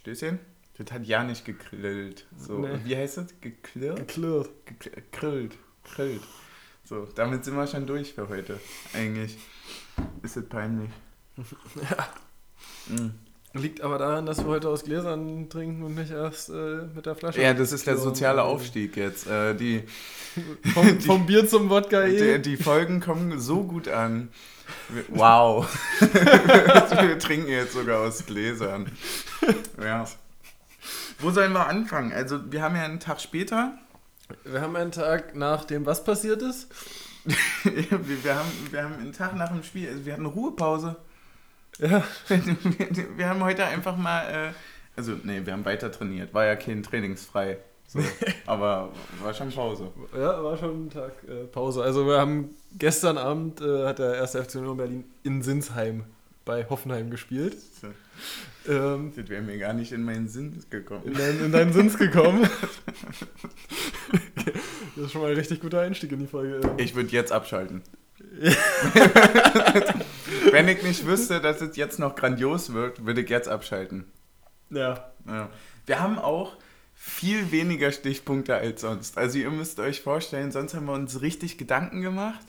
Stößchen. Das hat ja nicht gegrillt. So, Nee. wie heißt das? Geklirrt? Geklirrt. Gegrillt. Grillt. So, damit sind wir schon durch für heute. Eigentlich ist es peinlich. Ja. Mm. Liegt aber daran, dass wir heute aus Gläsern trinken und nicht erst äh, mit der Flasche. Ja, das ist der So, soziale Aufstieg jetzt. Äh, die, Vom, vom Bier zum Wodka eh. die, die Folgen kommen so gut an. Wow. wir trinken jetzt sogar aus Gläsern. Ja. Wo sollen wir anfangen? Also, wir haben ja einen Tag später. Wir haben einen Tag nach dem, was passiert ist. wir, wir, haben, wir haben einen Tag nach dem Spiel, also wir hatten eine Ruhepause. Ja, Wir, wir haben heute einfach mal, äh, also nee, wir haben weiter trainiert, war ja kein trainingsfrei. So, aber war schon Pause. ja war schon ein Tag äh, Pause. Also wir haben gestern Abend äh, hat der erste FC Union Berlin in Sinsheim bei Hoffenheim gespielt. Ähm, Das wäre mir gar nicht in meinen Sinn in, gekommen. dein, in deinen Sins gekommen. das ist schon mal ein richtig guter Einstieg in die Folge. Ähm, Ich würde jetzt abschalten. Wenn ich nicht wüsste, dass es jetzt noch grandios wird, würde ich jetzt abschalten. ja. Ja. Wir haben auch viel weniger Stichpunkte als sonst. Also ihr müsst euch vorstellen, sonst haben wir uns richtig Gedanken gemacht.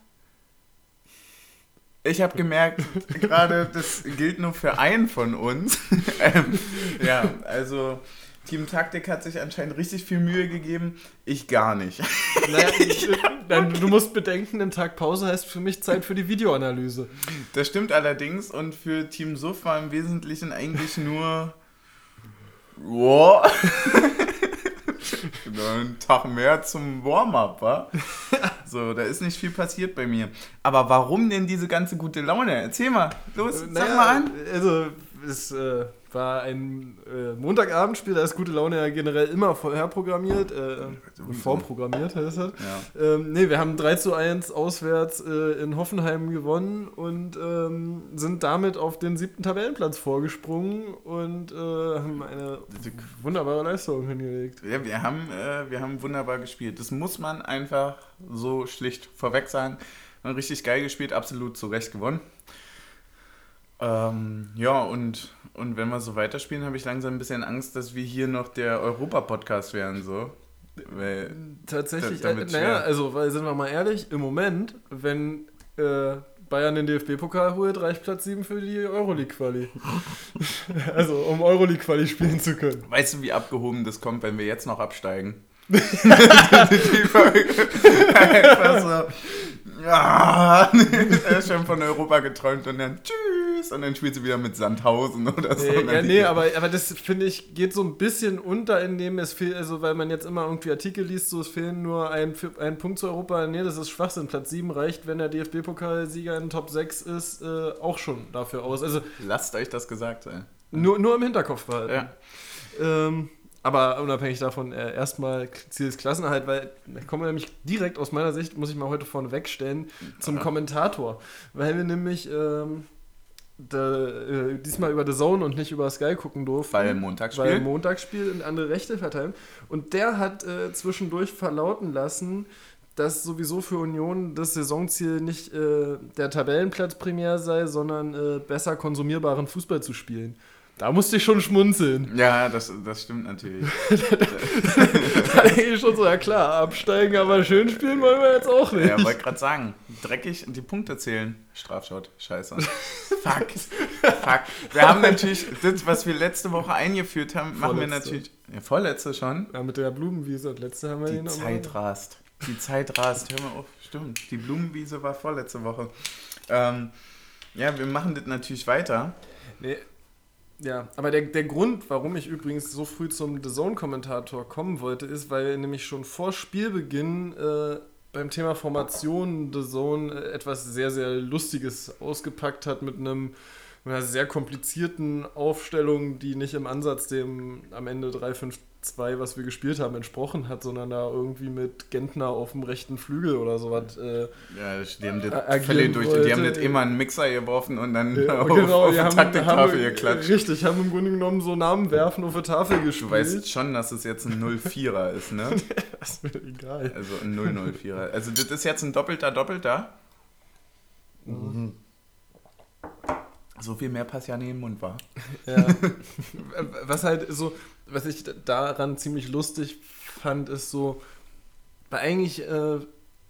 Ich habe gemerkt, gerade das gilt nur für einen von uns. ähm, ja, also Team Taktik hat sich anscheinend richtig viel Mühe gegeben. Ich gar nicht. Naja, ich, nein, du musst bedenken, ein Tag Pause heißt für mich Zeit für die Videoanalyse. Das stimmt allerdings und für Team Suff war im Wesentlichen eigentlich nur. Wow. Genau, ein Tag mehr zum Warm-up, wa? So, da ist nicht viel passiert bei mir. Aber warum denn diese ganze gute Laune? Erzähl mal, los, sag Naja, mal an. Also, es äh, war ein äh, Montagabendspiel, da ist gute Laune ja generell immer vorherprogrammiert, äh, vorprogrammiert heißt das. Ja. Ähm, nee, wir haben 3 zu 1 auswärts äh, in Hoffenheim gewonnen und ähm, sind damit auf den siebten Tabellenplatz vorgesprungen und äh, haben eine wunderbare Leistung hingelegt. Ja, wir haben, äh, wir haben wunderbar gespielt. Das muss man einfach so schlicht vorweg sagen. Wir haben richtig geil gespielt, absolut zu Recht gewonnen. Ähm, ja, und, und wenn wir so weiterspielen, habe ich langsam ein bisschen Angst, dass wir hier noch der Europa-Podcast werden. So. Weil, Tatsächlich, äh, naja, also, weil sind wir mal ehrlich, im Moment, wenn äh, Bayern den DFB-Pokal holt, reicht Platz 7 für die Euroleague-Quali. also, um Euroleague-Quali spielen zu können. weißt du, wie abgehoben das kommt, wenn wir jetzt noch absteigen? Einfach so. Ja, er ist schon von Europa geträumt und dann tschüss und dann spielt sie wieder mit Sandhausen oder so. Nee, dann ja, nee, aber, aber das finde ich geht so ein bisschen unter, indem es fehlt, also weil man jetzt immer irgendwie Artikel liest, so es fehlen nur ein, ein Punkt zu Europa. Nee, das ist Schwachsinn. Platz 7 reicht, wenn der DFB-Pokalsieger in Top 6 ist, äh, auch schon dafür aus. Also Lasst euch das gesagt sein. nur, nur im Hinterkopf behalten. Ja. Ähm, aber unabhängig davon, äh, erstmal Ziel ist Klassenerhalt, weil da kommen wir nämlich direkt aus meiner Sicht, muss ich mal heute vorne wegstellen, zum Aha. Kommentator. Weil wir nämlich ähm, da, äh, diesmal über The Zone und nicht über Sky gucken durften. Weil Montagsspiel. Weil Montagsspiel und andere Rechte verteilen. Und der hat äh, zwischendurch verlauten lassen, dass sowieso für Union das Saisonziel nicht äh, der Tabellenplatz primär sei, sondern äh, besser konsumierbaren Fußball zu spielen. Da musste ich schon schmunzeln. Ja, das, das stimmt natürlich. Da denke ich schon so, ja klar, absteigen, aber schön spielen wollen wir jetzt auch nicht. Ja, wollte gerade sagen, dreckig die Punkte zählen. Strafschott, scheiße. Fuck. Fuck. Wir haben natürlich, das, was wir letzte Woche eingeführt haben, machen wir natürlich. Ja, vorletzte schon. Ja, mit der Blumenwiese. Und letzte haben wir Die Zeit rast. Die Zeit rast. Hör mal auf. Stimmt. Die Blumenwiese war vorletzte Woche. Ähm, ja, wir machen das natürlich weiter. Nee. Ja, aber der, der Grund, warum ich übrigens so früh zum The Zone-Kommentator kommen wollte, ist, weil nämlich schon vor Spielbeginn äh, beim Thema Formation The Zone äh, etwas sehr, sehr Lustiges ausgepackt hat mit einem mit einer sehr komplizierten Aufstellung, die nicht im Ansatz dem am Ende 3-5-2, was wir gespielt haben, entsprochen hat, sondern da irgendwie mit Gentner auf dem rechten Flügel oder sowas. Äh, Ja, die haben das Agieren völlig durch. Die haben das immer einen Mixer geworfen und dann Ja, auf, genau, auf die haben, Taktiktafel haben, geklatscht. Richtig, haben im Grunde genommen so Namen werfen auf der Tafel gespielt. Du weißt schon, dass es jetzt ein 0-4er ist, ne? das ist mir egal. Also ein 0-0-4er. Also das ist jetzt ein doppelter Doppelter. So viel mehr Pass ja nie im Mund war. Ja. was halt so, was ich daran ziemlich lustig fand, ist so, weil eigentlich äh,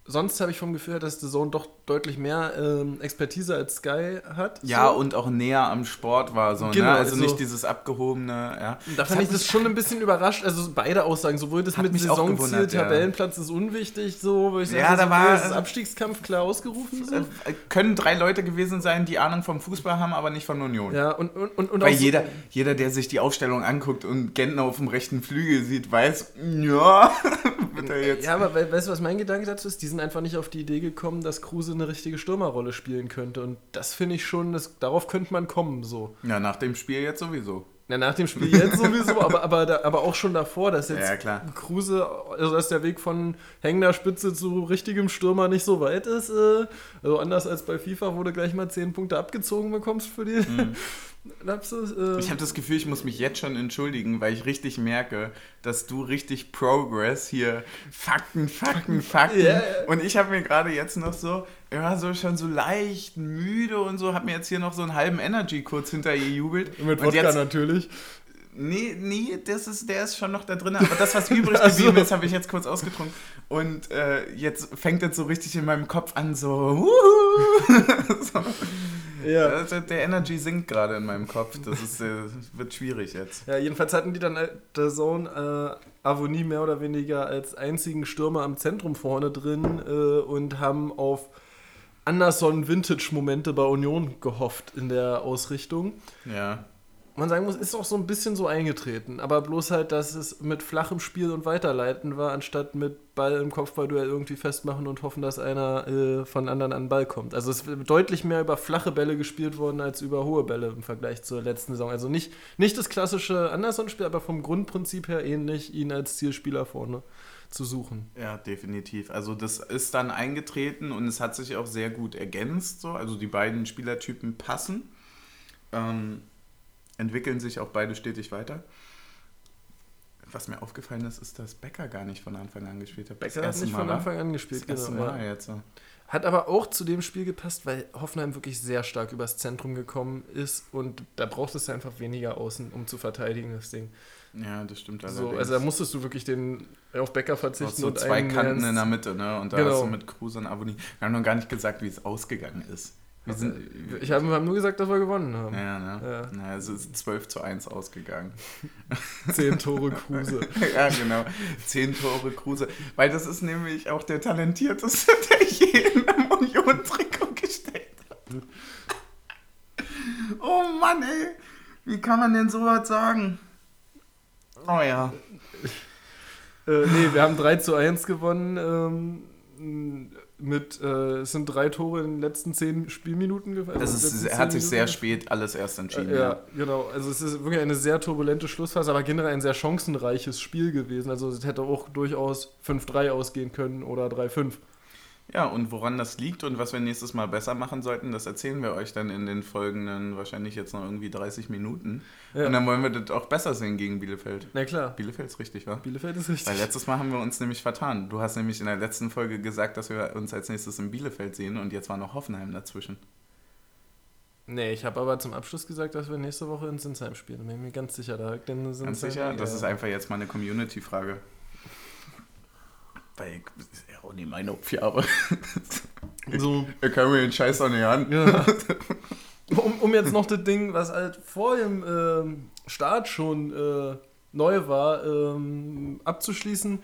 sonst habe ich vom Gefühl, dass The Zone doch deutlich mehr ähm, Expertise als Sky hat. Ja, so. und auch näher am Sport war so, Genau, ne? Also, also- nicht dieses abgehobene, ja. Da fand ich das schon ein bisschen überrascht. Also beide Aussagen, sowohl das mit Saisonziel, gewundert, ja. Tabellenplatz ist unwichtig, so, wo ich Ja, sage, da so, war- das Abstiegskampf klar ausgerufen. So. Äh, können drei Leute gewesen sein, die Ahnung vom Fußball haben, aber nicht von Union. Ja, und, und, und, und Weil auch so- jeder, jeder, der sich die Aufstellung anguckt und Gentner auf dem rechten Flügel sieht, weiß, ja, wird er jetzt. Ja, aber we- weißt du, was mein Gedanke dazu ist? Die sind einfach nicht auf die Idee gekommen, dass Kruse eine richtige Stürmerrolle spielen könnte. Und das finde ich schon, das, darauf könnte man kommen, so. Ja, nach dem Spiel jetzt sowieso. Na, nach dem Spiel jetzt sowieso, aber, aber, da, aber auch schon davor, dass jetzt Ja, klar. Kruse, also dass der Weg von hängender Spitze zu richtigem Stürmer nicht so weit ist. Äh, also anders als bei FIFA, wo du gleich mal 10 Punkte abgezogen bekommst für die Mhm. Ich habe das Gefühl, ich muss mich jetzt schon entschuldigen, weil ich richtig merke, dass du richtig Progress hier Fakten, Fakten, Fakten. Ja. Und ich habe mir gerade jetzt noch so, ja, so schon so leicht müde und so, habe mir jetzt hier noch so einen halben Energy kurz hinter ihr jubelt. mit und Wodka jetzt, natürlich. Nee, nee, das ist, der ist schon noch da drin. Aber das, was übrig geblieben ist, habe ich jetzt kurz ausgetrunken. Und äh, jetzt fängt es so richtig in meinem Kopf an, so, wuhu. so. Ja. Also der Energy sinkt gerade in meinem Kopf. Das ist, äh, wird schwierig jetzt. Ja, jedenfalls hatten die dann äh, der Zone äh, Avonie mehr oder weniger als einzigen Stürmer am Zentrum vorne drin äh, und haben auf Anderson-Vintage-Momente bei Union gehofft in der Ausrichtung. Ja. Man sagen muss, ist auch so ein bisschen so eingetreten, aber bloß halt, dass es mit flachem Spiel und Weiterleiten war, anstatt mit Ball im Kopfballduell irgendwie festmachen und hoffen, dass einer äh, von anderen an den Ball kommt. Also es wird deutlich mehr über flache Bälle gespielt worden als über hohe Bälle im Vergleich zur letzten Saison. Also nicht, nicht das klassische Anderson-Spiel, aber vom Grundprinzip her ähnlich, ihn als Zielspieler vorne zu suchen. Ja, definitiv. Also das ist dann eingetreten und es hat sich auch sehr gut ergänzt. So. Also die beiden Spielertypen passen, ähm, entwickeln sich auch beide stetig weiter. Was mir aufgefallen ist, ist, dass Becker gar nicht von Anfang an gespielt hat. Becker hat nicht Mal, von? Anfang an gespielt, Das genau, Mal ja. jetzt. so. Hat aber auch zu dem Spiel gepasst, weil Hoffenheim wirklich sehr stark übers Zentrum gekommen ist und da braucht es einfach weniger außen, um zu verteidigen, das Ding. Ja, das stimmt So, allerdings. also da musstest du wirklich den auf Becker Du hast verzichten so und zwei Kanten in der Mitte, ne? Und da Genau. hast du mit Kruse und Aboni. Wir haben noch gar nicht gesagt, wie es ausgegangen ist. Wir sind, Ich habe nur gesagt, dass wir gewonnen haben. ja, ne? Ja. Na, es ist 12 zu 1 ausgegangen. Zehn Tore Kruse. ja, genau. Zehn Tore Kruse. Weil das ist nämlich auch der talentierteste, der je in einem Union-Trikot gesteckt hat. Oh Mann, ey. Wie kann man denn sowas sagen? Oh ja. äh, nee, wir haben 3 zu 1 gewonnen. Ähm, mit, äh, es sind drei Tore in den letzten zehn Spielminuten gefallen. Also ist, letzten hat sich sehr spät alles erst entschieden. Äh, ja, genau. Also es ist wirklich eine sehr turbulente Schlussphase, aber generell ein sehr chancenreiches Spiel gewesen. Also es hätte auch durchaus 5-3 ausgehen können oder 3-5. Ja, und woran das liegt und was wir nächstes Mal besser machen sollten, das erzählen wir euch dann in den folgenden, wahrscheinlich jetzt noch irgendwie 30 Minuten. Ja. Und dann wollen wir das auch besser sehen gegen Bielefeld. Na klar, Bielefeld ist richtig, wa? Bielefeld ist richtig. Weil letztes Mal haben wir uns nämlich vertan. Du hast nämlich in der letzten Folge gesagt, dass wir uns als nächstes in Bielefeld sehen und jetzt war noch Hoffenheim dazwischen. Nee, ich habe aber zum Abschluss gesagt, dass wir nächste Woche in Sinsheim spielen. Bin mir ganz sicher. Da denn Ganz Sinsheim- sicher? Das ist einfach jetzt mal eine Community-Frage. Weil das ist ja auch nicht meine Aufgabe. so. Ich kann mir den Scheiß auch nicht an. Ja. um, um jetzt noch das Ding, was halt vor dem ähm, Start schon äh, neu war, ähm, abzuschließen,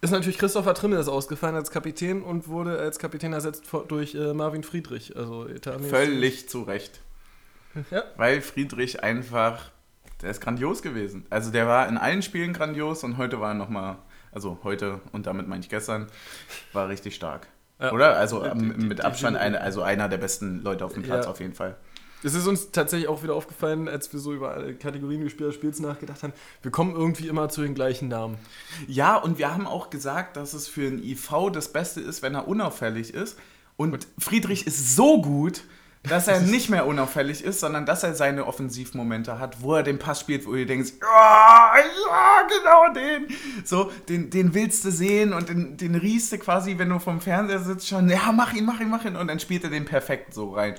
ist natürlich Christopher Trimmel ausgefallen als Kapitän und wurde als Kapitän ersetzt vor- durch äh, Marvin Friedrich. Also Völlig zu Recht. Ja. Weil Friedrich einfach, der ist grandios gewesen. Also der war in allen Spielen grandios und heute war er nochmal, also heute und damit meine ich gestern, war richtig stark. Ja. Oder? Also Die- ähm, die- mit die- Abstand die- eine, also einer der besten Leute auf dem Platz Ja. auf jeden Fall. Es ist uns tatsächlich auch wieder aufgefallen, als wir so über alle Kategorien des Spiels nachgedacht haben. Wir kommen irgendwie immer zu den gleichen Namen. Ja, und wir haben auch gesagt, dass es für einen IV das Beste ist, wenn er unauffällig ist. Und Friedrich ist so gut, dass er nicht mehr unauffällig ist, sondern dass er seine Offensivmomente hat, wo er den Pass spielt, wo du denkst, ja, ja, genau den. So, den, den willst du sehen und den, den riechst du quasi, wenn du vom Fernseher sitzt, schon, ja, mach ihn, mach ihn, mach ihn. Und dann spielt er den perfekt so rein.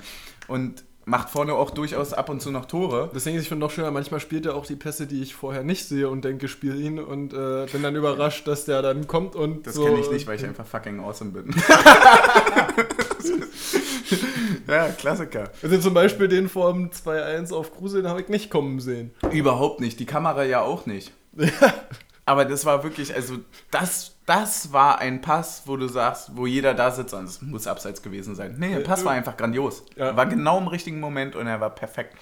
Und macht vorne auch durchaus ab und zu noch Tore. Deswegen ist ich finde noch schöner, manchmal spielt er auch die Pässe, die ich vorher nicht sehe und denke, spiel ihn und äh, bin dann überrascht, dass der dann kommt und Das so. kenne ich nicht, weil ich einfach fucking awesome bin. ja, Klassiker. Also zum Beispiel den vom 2-1 auf Kruse, den habe ich nicht kommen sehen. Überhaupt nicht. Die Kamera ja auch nicht. Aber das war wirklich, also das, das war ein Pass, wo du sagst, wo jeder da sitzt und es muss abseits gewesen sein. Nee, der Pass war einfach grandios. Ja. War genau im richtigen Moment und er war perfekt.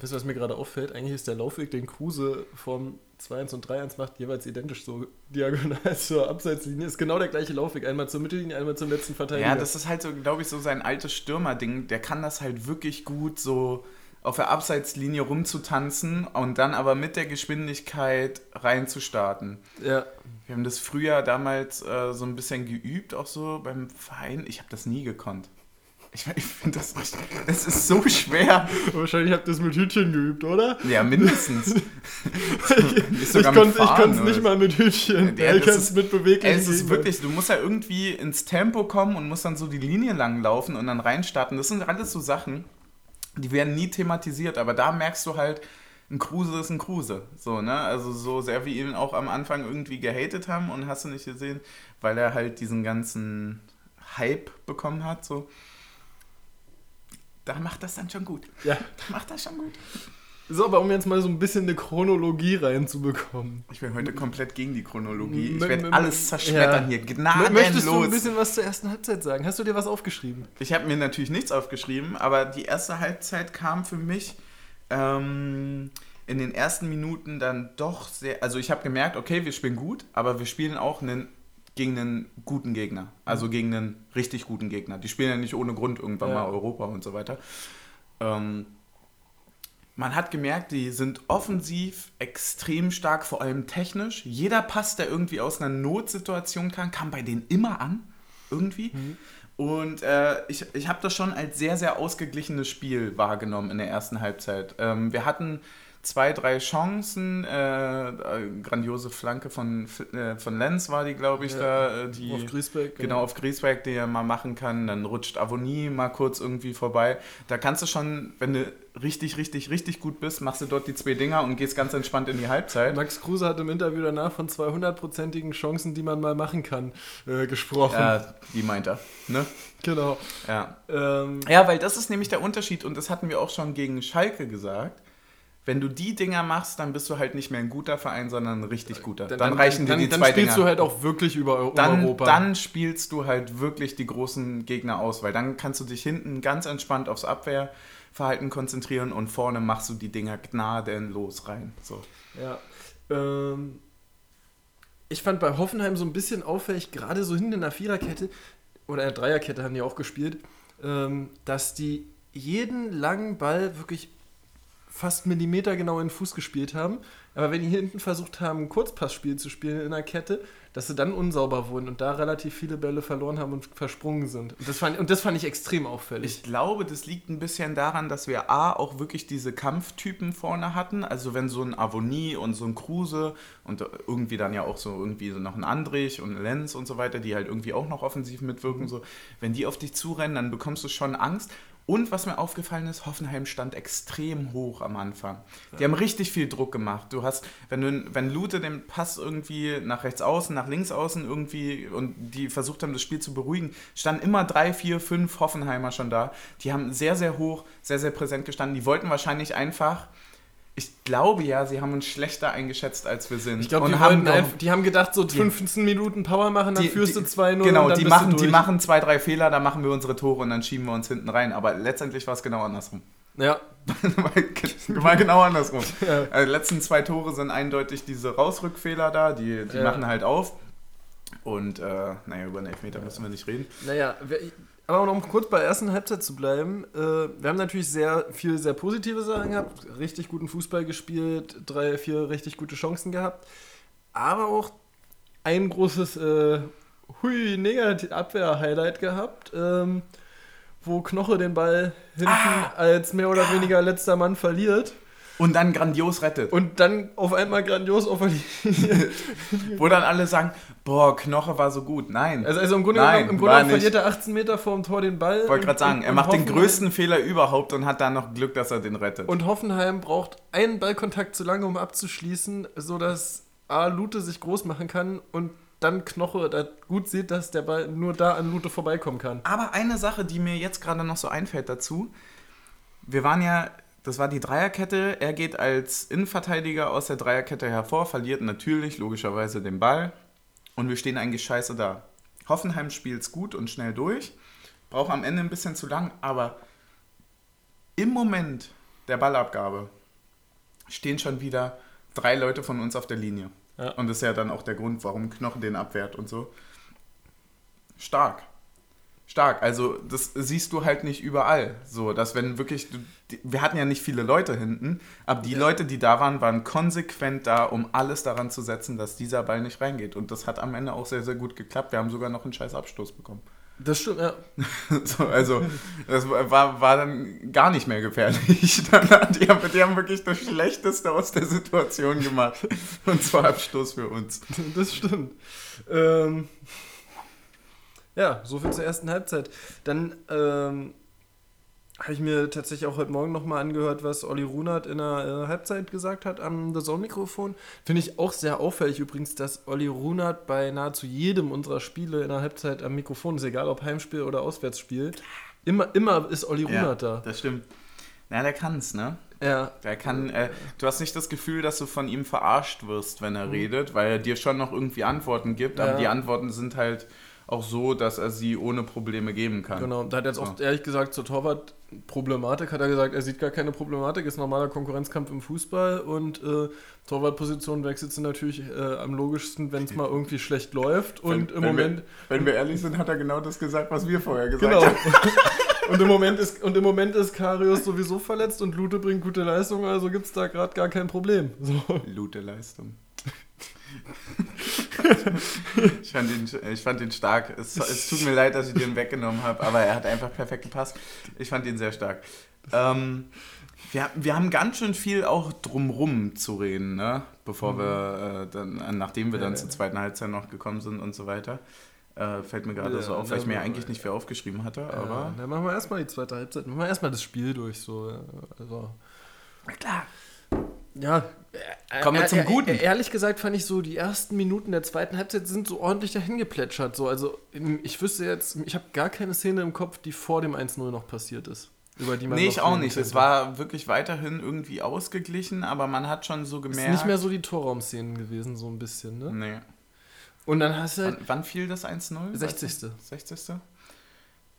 Weißt du, was mir gerade auffällt? Eigentlich ist der Laufweg, den Kruse vom 2-1 und 3-1 macht, jeweils identisch so diagonal zur Abseitslinie. Ist genau der gleiche Laufweg. Einmal zur Mittellinie, einmal zum letzten Verteidiger. Ja, das ist halt so, glaube ich, so sein altes Stürmerding. Der kann das halt wirklich gut so auf der Abseitslinie rumzutanzen und dann aber mit der Geschwindigkeit reinzustarten. ja. Wir haben das früher damals äh, so ein bisschen geübt, auch so beim Verein. Ich habe das nie gekonnt. Ich, ich finde das richtig, es ist so schwer. Wahrscheinlich habt ihr es mit Hütchen geübt, oder? Ja, mindestens. ich mit konnte es nicht mal mit Hütchen. Ja, ich kann ist- es mit beweglichen Es ist wirklich, du musst ja irgendwie ins Tempo kommen und musst dann so die Linie lang laufen und dann reinstarten. Das sind alles so Sachen, die werden nie thematisiert, aber da merkst du halt, ein Kruse ist ein Kruse. So, ne? Also so sehr wie ihn auch am Anfang irgendwie gehatet haben und hast du nicht gesehen, weil er halt diesen ganzen Hype bekommen hat, so. Da macht das dann schon gut. Ja. Da macht das schon gut. So, aber um jetzt mal so ein bisschen eine Chronologie reinzubekommen. Ich bin heute komplett gegen die Chronologie. Ich werde alles zerschmettern ja. hier. Möchtest du ein Gnadenlos. bisschen was zur ersten Halbzeit sagen? Hast du dir was aufgeschrieben? Ich habe mir natürlich nichts aufgeschrieben, aber die erste Halbzeit kam für mich ähm, in den ersten Minuten dann doch sehr. Also ich habe gemerkt, okay, wir spielen gut, aber wir spielen auch einen, gegen einen guten Gegner. Also gegen einen richtig guten Gegner. Die spielen ja nicht ohne Grund irgendwann Ja. mal Europa und so weiter. Ähm, man hat gemerkt, die sind offensiv extrem stark, vor allem technisch. Jeder Pass, der irgendwie aus einer Notsituation kam, kam bei denen immer an. Irgendwie. Und äh, ich, ich habe das schon als sehr, sehr ausgeglichenes Spiel wahrgenommen in der ersten Halbzeit. Ähm, wir hatten zwei, drei Chancen. Äh, äh, grandiose Flanke von, äh, von Lenz war die, glaube ich, Ja, da. Äh, die, Auf Griesbeck. Genau, auf Griesbeck, den er mal machen kann. Dann rutscht Avonie mal kurz irgendwie vorbei. Da kannst du schon, wenn du richtig, richtig, richtig gut bist, machst du dort die zwei Dinger und gehst ganz entspannt in die Halbzeit. Max Kruse hat im Interview danach von 200-prozentigen Chancen, die man mal machen kann, äh, gesprochen. Ja, die meint er. Ne? Genau. Ja. Ähm, ja, weil das ist nämlich der Unterschied und das hatten wir auch schon gegen Schalke gesagt. Wenn du die Dinger machst, dann bist du halt nicht mehr ein guter Verein, sondern ein richtig guter. Dann, reichen dir dann, die dann zwei spielst Dinger. du halt auch wirklich über dann, Europa. dann spielst du halt wirklich die großen Gegner aus, weil dann kannst du dich hinten ganz entspannt aufs Abwehrverhalten konzentrieren und vorne machst du die Dinger gnadenlos rein. So. Ja. Ähm, ich fand bei Hoffenheim so ein bisschen auffällig, gerade so hinten in der Viererkette oder in der Dreierkette haben die auch gespielt, ähm, dass die jeden langen Ball wirklich fast millimetergenau in den Fuß gespielt haben. Aber wenn die hinten versucht haben, ein Kurzpassspiel zu spielen in der Kette, dass sie dann unsauber wurden und da relativ viele Bälle verloren haben und versprungen sind. Und das fand, und das fand ich extrem auffällig. Ich glaube, das liegt ein bisschen daran, dass wir A, auch wirklich diese Kampftypen vorne hatten. Also wenn so ein Avonie und so ein Kruse und irgendwie dann ja auch so irgendwie so noch ein Andrich und ein Lenz und so weiter, die halt irgendwie auch noch offensiv mitwirken, so, wenn die auf dich zurennen, dann bekommst du schon Angst. Und was mir aufgefallen ist, Hoffenheim stand extrem hoch am Anfang. Die haben richtig viel Druck gemacht. Du hast, wenn du, wenn Lute den Pass irgendwie nach rechts außen, nach links außen irgendwie und die versucht haben, das Spiel zu beruhigen, standen immer drei, vier, fünf Hoffenheimer schon da. Die haben sehr, sehr hoch, sehr, sehr präsent gestanden. Die wollten wahrscheinlich einfach, ich glaube ja, sie haben uns schlechter eingeschätzt, als wir sind. Ich glaube, die, haben einfach- die haben gedacht, so 15 Minuten Power machen, dann die- führst du die- 2-0 Genau, dann die machen, die machen zwei, drei Fehler, da machen wir unsere Tore und dann schieben wir uns hinten rein. Aber letztendlich war es genau andersrum. Ja, war genau andersrum. Ja. Also die letzten zwei Tore sind eindeutig diese Rausrückfehler da, die, die Ja. machen halt auf. Und äh, naja, über einen Elfmeter müssen wir nicht reden. Naja, wir- aber um kurz bei der ersten Halbzeit zu bleiben, äh, wir haben natürlich sehr viel sehr positive Sachen gehabt, richtig guten Fußball gespielt, drei, vier richtig gute Chancen gehabt, aber auch ein großes äh, hui negativ Abwehr-Highlight gehabt, ähm, wo Knoche den Ball hinten als mehr oder weniger letzter Mann verliert. Und dann grandios rettet. Und dann auf einmal grandios auf die Wo dann alle sagen, boah, Knoche war so gut. Nein. Also, also im Grunde Nein, genommen, im Grunde verliert er 18 Meter vorm Tor den Ball. wollte gerade sagen, und- er macht den größten Fehler überhaupt und hat dann noch Glück, dass er den rettet. Und Hoffenheim braucht einen Ballkontakt zu lange, um abzuschließen, sodass A. Lute sich groß machen kann und dann Knoche da gut sieht, dass der Ball nur da an Lute vorbeikommen kann. Aber eine Sache, die mir jetzt gerade noch so einfällt dazu. Wir waren ja, das war die Dreierkette. Er geht als Innenverteidiger aus der Dreierkette hervor, verliert natürlich logischerweise den Ball. Und wir stehen eigentlich scheiße da. Hoffenheim spielt es gut und schnell durch. Braucht am Ende ein bisschen zu lang, aber im Moment der Ballabgabe stehen schon wieder drei Leute von uns auf der Linie. Ja. Und das ist ja dann auch der Grund, warum Knochen den abwehrt und so. Stark. Stark. Also, das siehst du halt nicht überall. So, dass wenn wirklich. Die, wir hatten ja nicht viele Leute hinten, aber die Leute, die da waren, waren konsequent da, um alles daran zu setzen, dass dieser Ball nicht reingeht. Und das hat am Ende auch sehr, sehr gut geklappt. Wir haben sogar noch einen scheiß Abstoß bekommen. Das stimmt, ja. So, also, das war, war dann gar nicht mehr gefährlich. Die, haben, die haben wirklich das Schlechteste aus der Situation gemacht. Und zwar Abstoß für uns. Das stimmt. Ähm, ja, so viel zur ersten Halbzeit. Dann ähm, habe ich mir tatsächlich auch heute Morgen nochmal angehört, was Olli Runert in der äh, Halbzeit gesagt hat am The Zone-Mikrofon. Finde ich auch sehr auffällig übrigens, dass Olli Runert bei nahezu jedem unserer Spiele in der Halbzeit am Mikrofon ist, egal ob Heimspiel oder Auswärtsspiel. Immer, immer ist Olli Runert da. das stimmt. Na, der kann's, ne? Ja, Der kann, äh, du hast nicht das Gefühl, dass du von ihm verarscht wirst, wenn er redet, weil er dir schon noch irgendwie Antworten gibt, aber Ja. die Antworten sind halt auch so, dass er sie ohne Probleme geben kann. Genau, da hat er jetzt auch ehrlich gesagt zur Torwart-Problematik hat er gesagt, er sieht gar keine Problematik, ist normaler Konkurrenzkampf im Fußball und äh, Torwartposition wechselt sie natürlich äh, am logischsten, wenn es mal irgendwie schlecht läuft und Wenn- im wenn Moment Wir, wenn wir ehrlich sind, hat er genau das gesagt, was wir vorher gesagt genau. haben. und im Moment ist und im Moment ist Karius sowieso verletzt und Lute bringt gute Leistung, also gibt es da gerade gar kein Problem. So. Lute Leistung. ich, fand ihn, ich fand ihn stark. Es, es tut mir leid, dass ich den weggenommen habe, aber er hat einfach perfekt gepasst. Ich fand ihn sehr stark. Ähm, wir, wir haben ganz schön viel auch drumrum zu reden, ne? bevor wir äh, dann, äh, nachdem wir dann Ja, zur zweiten Halbzeit noch gekommen sind und so weiter. Äh, fällt mir gerade Ja, so auf, weil ich mir eigentlich nicht viel aufgeschrieben hatte, Ja, aber. dann machen wir erstmal die zweite Halbzeit, machen wir erstmal das Spiel durch. So. ja, Also. klar. Ja, äh, Kommen wir äh, zum äh, Guten. äh, Ehrlich gesagt fand ich so, die ersten Minuten der zweiten Halbzeit sind so ordentlich dahin geplätschert. So. Also ich wüsste jetzt, ich habe gar keine Szene im Kopf, die vor dem 1-0 noch passiert ist. Über die man Nee, ich auch nicht. Es könnte. war wirklich weiterhin irgendwie ausgeglichen, aber man hat schon so ist gemerkt. nicht mehr so die Torraumszenen gewesen, so ein bisschen. Ne? Nee. Und dann hast du halt Wann, wann fiel das 1-0? 60. 60.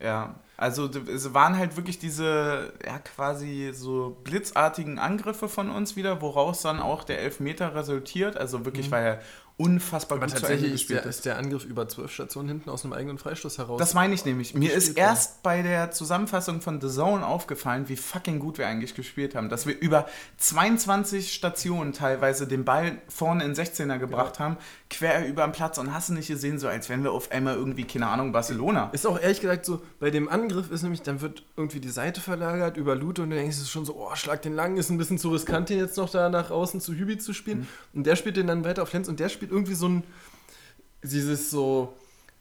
Ja, also es waren halt wirklich diese, ja, quasi so blitzartigen Angriffe von uns wieder, woraus dann auch der Elfmeter resultiert. Also wirklich, weil er unfassbar. Aber gut zu Ende tatsächlich ist der, ist der Angriff über zwölf Stationen hinten aus einem eigenen Freistoß heraus. Das meine ich nämlich. Mir ist erst bei der Zusammenfassung von The Zone aufgefallen, wie fucking gut wir eigentlich gespielt haben. Dass wir über 22 Stationen teilweise den Ball vorne in 16er gebracht haben, quer über den Platz und hast du nicht gesehen, so als wären wir auf einmal irgendwie, keine Ahnung, Barcelona. Ist auch ehrlich gesagt so, bei dem Angriff ist nämlich, dann wird irgendwie die Seite verlagert über Lute und du denkst, es ist schon so, oh, schlag den lang, ist ein bisschen zu riskant, den jetzt noch da nach außen zu Hübi zu spielen. Mhm. Und der spielt den dann weiter auf Lenz und der spielt irgendwie so ein, dieses so,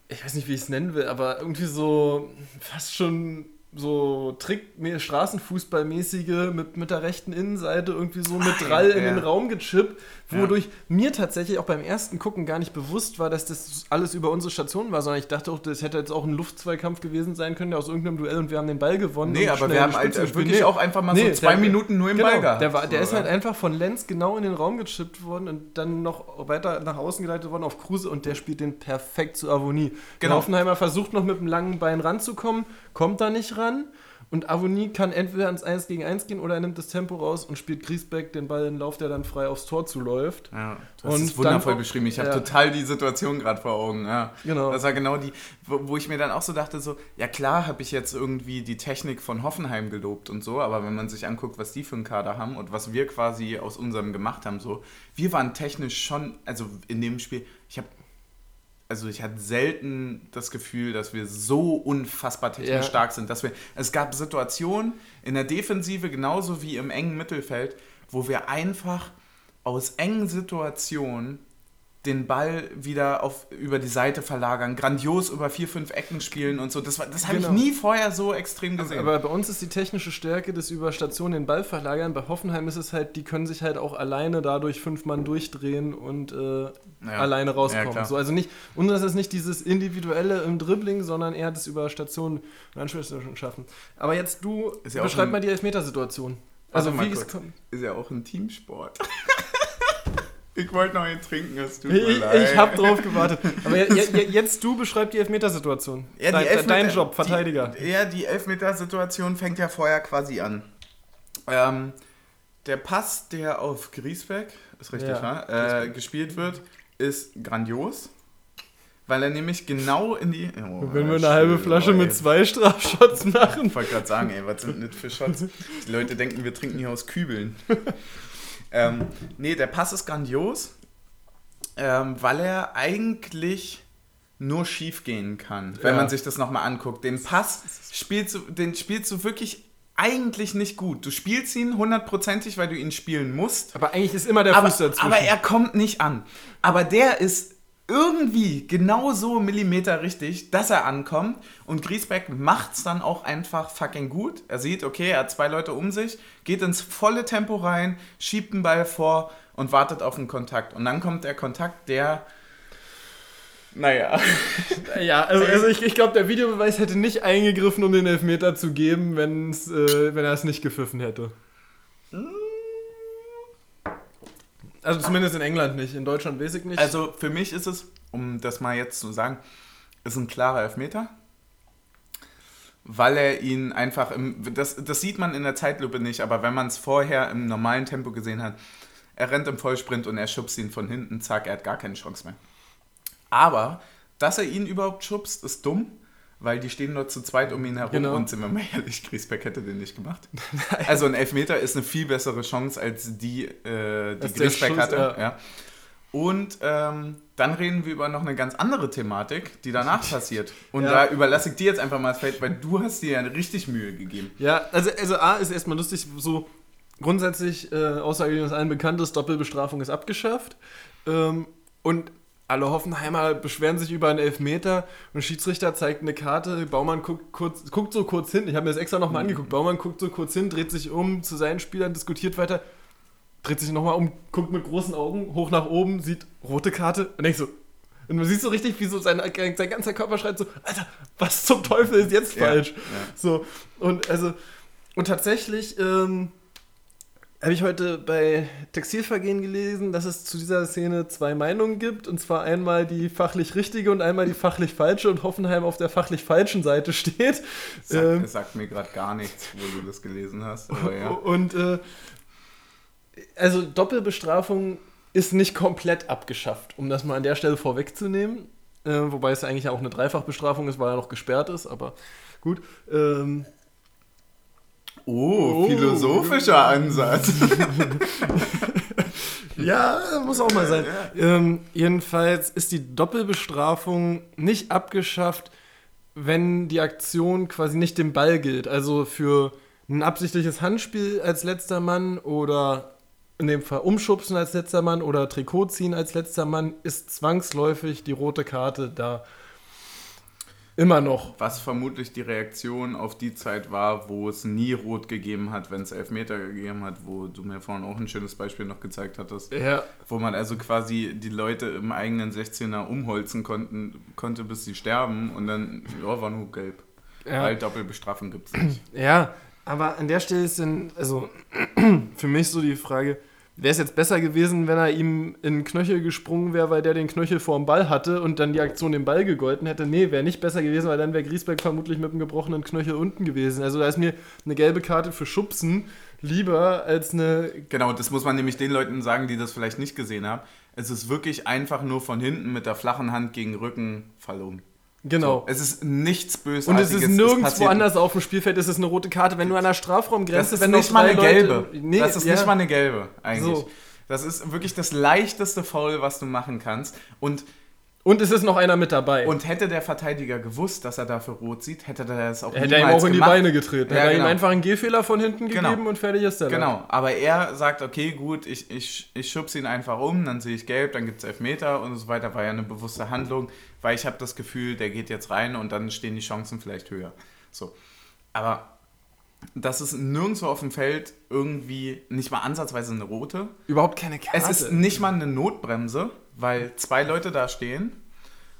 ich weiß nicht, wie ich es nennen will, aber irgendwie so fast schon so Trick, Straßenfußballmäßige mit, mit der rechten Innenseite irgendwie so mit Drall in ja. den Raum gechippt, Ja. wodurch mir tatsächlich auch beim ersten Gucken gar nicht bewusst war, dass das alles über unsere Station war, sondern ich dachte auch, das hätte jetzt auch ein Luftzweikampf gewesen sein können, der aus irgendeinem Duell und wir haben den Ball gewonnen. Nee, aber wir in haben halt wirklich Nee. auch einfach mal Nee, so zwei der- Minuten nur im Genau, Ball gehabt. der, war, der So, ist halt ja. einfach von Lenz genau in den Raum gechippt worden und dann noch weiter nach außen geleitet worden auf Kruse und der spielt den perfekt zu Avonie. Genau. Genau. Hoffenheimer versucht noch mit dem langen Bein ranzukommen, kommt da nicht ran und Avonie kann entweder ans 1 gegen 1 gehen oder er nimmt das Tempo raus und spielt Griesbeck den Ball in den Lauf, der dann frei aufs Tor zuläuft. Ja, du hast Und es wundervoll dann- beschrieben. Ich habe ja. total die Situation gerade vor Augen. Ja. Genau. Das war genau die, wo, wo ich mir dann auch so dachte, so, ja klar habe ich jetzt irgendwie die Technik von Hoffenheim gelobt und so, aber wenn man sich anguckt, was die für einen Kader haben und was wir quasi aus unserem gemacht haben, so, wir waren technisch schon, also in dem Spiel, ich habe also ich hatte selten das Gefühl, dass wir so unfassbar technisch Ja. stark sind, dass wir, es gab Situationen in der Defensive genauso wie im engen Mittelfeld, wo wir einfach aus engen Situationen den Ball wieder auf, über die Seite verlagern, grandios über vier, fünf Ecken spielen und so. Das, war- das habe Genau. ich nie vorher so extrem gesehen. Aber bei uns ist die technische Stärke des über Station den Ball verlagern. Bei Hoffenheim ist es halt, die können sich halt auch alleine dadurch fünf Mann durchdrehen und äh, alleine Ja, rauskommen. klar. so, also nicht, und das ist nicht dieses Individuelle im Dribbling, sondern eher das über Station und Anspielstation schaffen. Aber jetzt du, Ist ja beschreib mal die Elfmetersituation. Also mal wie kommt. Ist ja auch ein Teamsport. ich wollte noch einen trinken, es tut Ich, mir leid. ich hab drauf gewartet. Aber je, je, jetzt du beschreib die Elfmetersituation. Ja, die dein, Elfmeter- dein Job, Verteidiger. Die, ja, die Elfmetersituation fängt ja vorher quasi an. Ähm, der Pass, der auf Griesbeck, ist richtig, Ja, ne? äh, gespielt wird, ist grandios. Weil er nämlich genau in die. Oh, Wenn wir eine halbe Flasche oh, mit zwei Strafshots machen. Ich wollte gerade sagen, ey, was sind das für Shots? Die Leute denken, wir trinken hier aus Kübeln. Ähm, nee, der Pass ist grandios, ähm, weil er eigentlich nur schief gehen kann, wenn Ja. man sich das nochmal anguckt. Den Pass spielst du, den spielst du wirklich eigentlich nicht gut. Du spielst ihn hundertprozentig, weil du ihn spielen musst. Aber eigentlich ist immer der Aber, Fuß dazwischen. aber er kommt nicht an. Aber der ist irgendwie genauso Millimeter richtig, dass er ankommt. Und Griesbeck macht es dann auch einfach fucking gut. Er sieht, okay, er hat zwei Leute um sich, geht ins volle Tempo rein, schiebt den Ball vor und wartet auf einen Kontakt. Und dann kommt der Kontakt, der. Naja. Ja, also, also ich, ich glaube, der Videobeweis hätte nicht eingegriffen, um den Elfmeter zu geben, äh, wenn er es nicht gepfiffen hätte. Also zumindest in England nicht, in Deutschland weiß ich nicht. Also für mich ist es, um das mal jetzt zu sagen, ist ein klarer Elfmeter. Weil er ihn einfach im. Das, das sieht man in der Zeitlupe nicht, aber wenn man es vorher im normalen Tempo gesehen hat, er rennt im Vollsprint und er schubst ihn von hinten, zack, er hat gar keine Chance mehr. Aber, dass er ihn überhaupt schubst, ist dumm, weil die stehen dort zu zweit um ihn herum Genau. und sind wir mal ehrlich, Griesbeck hätte den nicht gemacht. Also ein Elfmeter ist eine viel bessere Chance als die, äh, die Griesbeck hatte. ja. Ja. Und ähm, dann reden wir über noch eine ganz andere Thematik, die danach passiert. Und Ja. da überlasse ich dir jetzt einfach mal das Feld, weil du hast dir ja richtig Mühe gegeben. ja, also, also A ist erstmal lustig, so grundsätzlich, äh, Aussage, die uns allen bekannt ist, Doppelbestrafung ist abgeschafft. Ähm, und alle Hoffenheimer beschweren sich über einen Elfmeter und Schiedsrichter zeigt eine Karte. Baumann guckt, kurz, guckt so kurz hin. Ich habe mir das extra nochmal angeguckt. Baumann guckt so kurz hin, dreht sich um zu seinen Spielern, diskutiert weiter, dreht sich nochmal um, guckt mit großen Augen hoch nach oben, sieht rote Karte und denkt so. Und man sieht so richtig, wie so sein, sein ganzer Körper schreit so, Alter, was zum Teufel ist jetzt Ja, falsch? ja. So, und also, und tatsächlich ähm, habe ich heute bei Textilvergehen gelesen, dass es zu dieser Szene zwei Meinungen gibt. Und zwar einmal die fachlich richtige und einmal die fachlich falsche und Hoffenheim auf der fachlich falschen Seite steht. Sagt, Ähm, Das sagt mir gerade gar nichts, wo du das gelesen hast. Ja. Und äh, also Doppelbestrafung ist nicht komplett abgeschafft, um das mal an der Stelle vorwegzunehmen. Äh, wobei es eigentlich auch eine Dreifachbestrafung ist, weil er noch gesperrt ist, aber gut. Ähm, Oh, Oh. philosophischer Ansatz. Ja, muss auch mal sein. Ähm, jedenfalls ist die Doppelbestrafung nicht abgeschafft, wenn die Aktion quasi nicht dem Ball gilt. Also für ein absichtliches Handspiel als letzter Mann oder in dem Fall Umschubsen als letzter Mann oder Trikot ziehen als letzter Mann ist zwangsläufig die rote Karte da. Immer noch. Was vermutlich die Reaktion auf die Zeit war, wo es nie rot gegeben hat, wenn es Elfmeter gegeben hat, wo du mir vorhin auch ein schönes Beispiel noch gezeigt hattest. Ja, Wo man also quasi die Leute im eigenen 16er umholzen konnten, konnte, bis sie sterben und dann, ja, war nur gelb. ja. Weil Doppelbestrafung gibt es nicht. Ja, aber an der Stelle ist dann, also für mich so die Frage, wäre es jetzt besser gewesen, wenn er ihm in den Knöchel gesprungen wäre, weil der den Knöchel vorm Ball hatte und dann die Aktion den Ball gegolten hätte? Nee, wäre nicht besser gewesen, weil dann wäre Griesbeck vermutlich mit dem gebrochenen Knöchel unten gewesen. Also da ist mir eine gelbe Karte für Schubsen lieber als eine. Genau, das muss man nämlich den Leuten sagen, die das vielleicht nicht gesehen haben. Es ist wirklich einfach nur von hinten mit der flachen Hand gegen Rücken verloren. Genau. So, es ist nichts und Bösartiges. es ist nirgendwo anders auf dem Spielfeld, ist es eine rote Karte. Wenn du an der Strafraumgrenze, Das ist wenn nicht mal eine Leute- gelbe. Nee, das ist ja. nicht mal eine gelbe, eigentlich. So. Das ist wirklich das leichteste Foul, was du machen kannst. Und Und es ist noch einer mit dabei. Und hätte der Verteidiger gewusst, dass er dafür rot sieht, hätte er das auch hätte er ihm auch in die gemacht. Beine getreten. Ja, hätte er ihm genau. einfach einen Gehfehler von hinten Genau. gegeben und fertig ist der. Lack. Genau, aber er sagt, okay, gut, ich, ich, ich schubse ihn einfach um, dann sehe ich gelb, dann gibt es Elfmeter und so weiter. War ja eine bewusste Handlung, weil ich habe das Gefühl, der geht jetzt rein und dann stehen die Chancen vielleicht höher. So. Aber das ist nirgendwo auf dem Feld irgendwie nicht mal ansatzweise eine rote. Überhaupt keine Karte. Es ist nicht mal eine Notbremse, weil zwei Leute da stehen.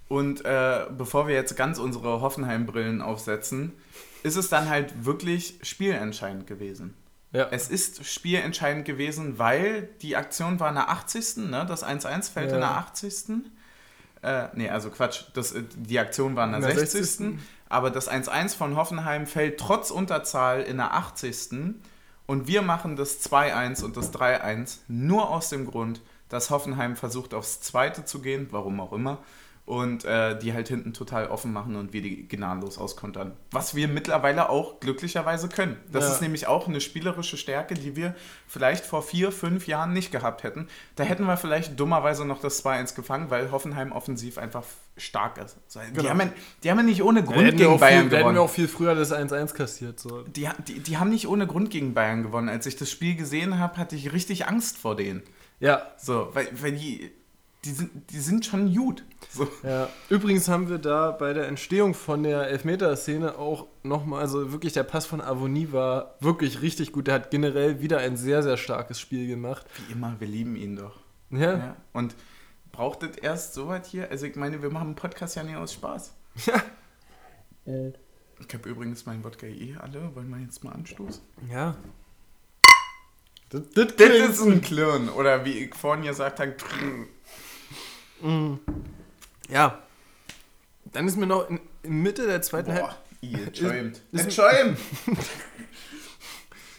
Und äh, bevor wir jetzt ganz unsere Hoffenheim-Brillen aufsetzen, ist es dann halt wirklich spielentscheidend gewesen. ja. Es ist spielentscheidend gewesen, weil die Aktion war in der 80. Ne? Das 1-1 fällt Ja. in der 80. Äh, nee, also Quatsch. Das, äh, die Aktion war in der, In der 60. 60.. Aber das 1-1 von Hoffenheim fällt trotz Unterzahl in der 80. Und wir machen das 2-1 und das 3-1 nur aus dem Grund, dass Hoffenheim versucht aufs Zweite zu gehen, warum auch immer. Und äh, die halt hinten total offen machen und wir die gnadenlos auskontern. Was wir mittlerweile auch glücklicherweise können. Das Ja. ist nämlich auch eine spielerische Stärke, die wir vielleicht vor vier, fünf Jahren nicht gehabt hätten. Da hätten wir vielleicht dummerweise noch das 2-1 gefangen, weil Hoffenheim offensiv einfach stark ist. So, Die, Genau. haben ja, die haben ja nicht ohne Grund gegen auch viel, Bayern da hätten gewonnen. wir auch viel früher das 1-1 kassiert. So. Die, die, die haben nicht ohne Grund gegen Bayern gewonnen. Als ich das Spiel gesehen habe, hatte ich richtig Angst vor denen. Ja, So, weil, weil die, die, sind, die sind schon gut. So. Ja, übrigens haben wir da bei der Entstehung von der Elfmeterszene auch nochmal, also wirklich der Pass von Avonie war wirklich richtig gut. Der hat generell wieder ein sehr, sehr starkes Spiel gemacht. Wie immer, wir lieben ihn doch. Ja, Ja. Und braucht es erst so was hier? Also ich meine, wir machen einen Podcast ja nicht aus Spaß. Ich habe übrigens meinen Wodka eh alle. Wollen wir jetzt mal anstoßen? ja. Das, das, Das ist ein Klirren. Oder wie ich vorhin gesagt habe, Ja. Dann ist mir noch in, in Mitte der zweiten Halbzeit. boah, ihr schäumt. ist- schäumt.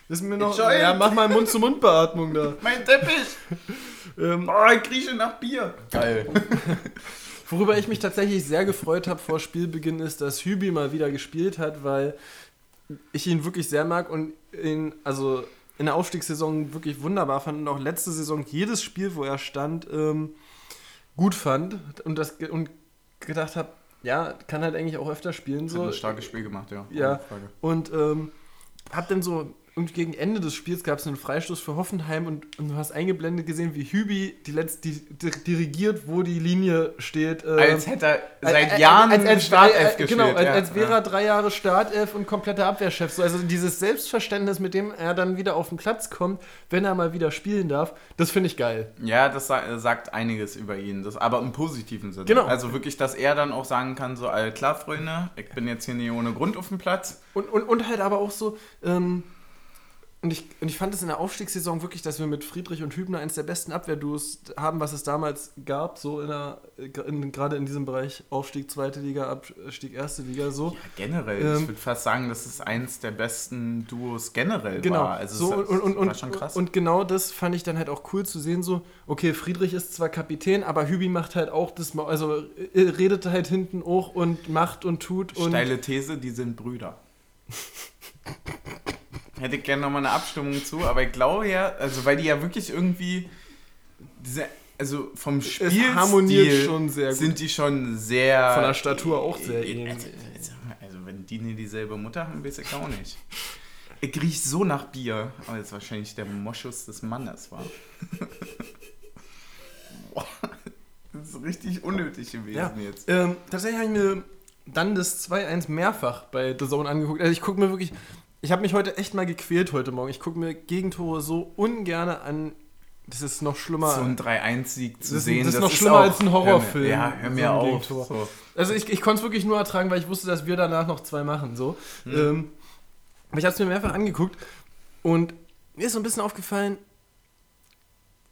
Ist mir noch. Ja, mach mal Mund-zu-Mund-Beatmung da. Mein Teppich. Ähm, Oh, ich krieche nach Bier. Geil. Worüber ich mich tatsächlich sehr gefreut habe vor Spielbeginn ist, dass Hübi mal wieder gespielt hat, weil ich ihn wirklich sehr mag und ihn, also in der Aufstiegssaison wirklich wunderbar fand und auch letzte Saison jedes Spiel, wo er stand, ähm, gut fand und, das, und gedacht habe, ja, kann halt eigentlich auch öfter spielen. Hat So. ein starkes Spiel gemacht, ja. Ja. Und ähm, hab dann so, und gegen Ende des Spiels gab es einen Freistoß für Hoffenheim und, und du hast eingeblendet gesehen, wie Hübi die letzte, die, die, dirigiert, wo die Linie steht. ähm, Als hätte er seit als- Jahren als, als, Startelf gespielt. Genau, als, ja. als wäre er drei Jahre Startelf und kompletter Abwehrchef. So, also dieses Selbstverständnis, mit dem er dann wieder auf den Platz kommt, wenn er mal wieder spielen darf, das finde ich geil. Ja, das sa sagt einiges über ihn, das, aber im positiven Sinne. Genau. Also wirklich, dass er dann auch sagen kann, so, all klar, Freunde, ich bin jetzt hier nicht ohne Grund auf dem Platz. Und, und, und halt aber auch so, ähm, und ich, und ich fand es in der Aufstiegssaison wirklich, dass wir mit Friedrich und Hübner eines der besten Abwehrduos haben, was es damals gab, so in der, in, gerade in diesem Bereich Aufstieg zweite Liga, Abstieg erste Liga, so. Ja, generell, Ähm, ich würde fast sagen, dass es eins der besten Duos generell Genau. war. Also so, es und, und, war schon krass. und genau das fand ich dann halt auch cool zu sehen, so, okay, Friedrich ist zwar Kapitän, aber Hübi macht halt auch das, also äh, redet halt hinten hoch und macht und tut und Steile These, die sind Brüder. Hätte ich gerne nochmal eine Abstimmung zu, aber ich glaube ja, also weil die ja wirklich irgendwie diese, also vom Spiel harmoniert schon sehr gut. sind die schon sehr Von der Statur auch sehr ähnlich. Also, also, wenn die nicht dieselbe Mutter haben, weiß ich auch nicht. Ich riech so nach Bier, aber jetzt wahrscheinlich der Moschus des Mannes war. Boah, das ist richtig unnötig gewesen Ja, jetzt. ähm, tatsächlich habe ich mir dann das 2-1 mehrfach bei The Zone angeguckt. Also ich gucke mir wirklich, ich habe mich heute echt mal gequält heute Morgen. Ich gucke mir Gegentore so ungern an. Das ist noch schlimmer. so ein 3-1-Sieg zu Das sehen. das ist noch schlimmer als ein Horrorfilm. Hör mir, ja, hör So mir ein auf. So. Also ich, ich konnte es wirklich nur ertragen, weil ich wusste, dass wir danach noch zwei machen. So. Ähm, aber ich habe es mir mehrfach angeguckt und mir ist so ein bisschen aufgefallen,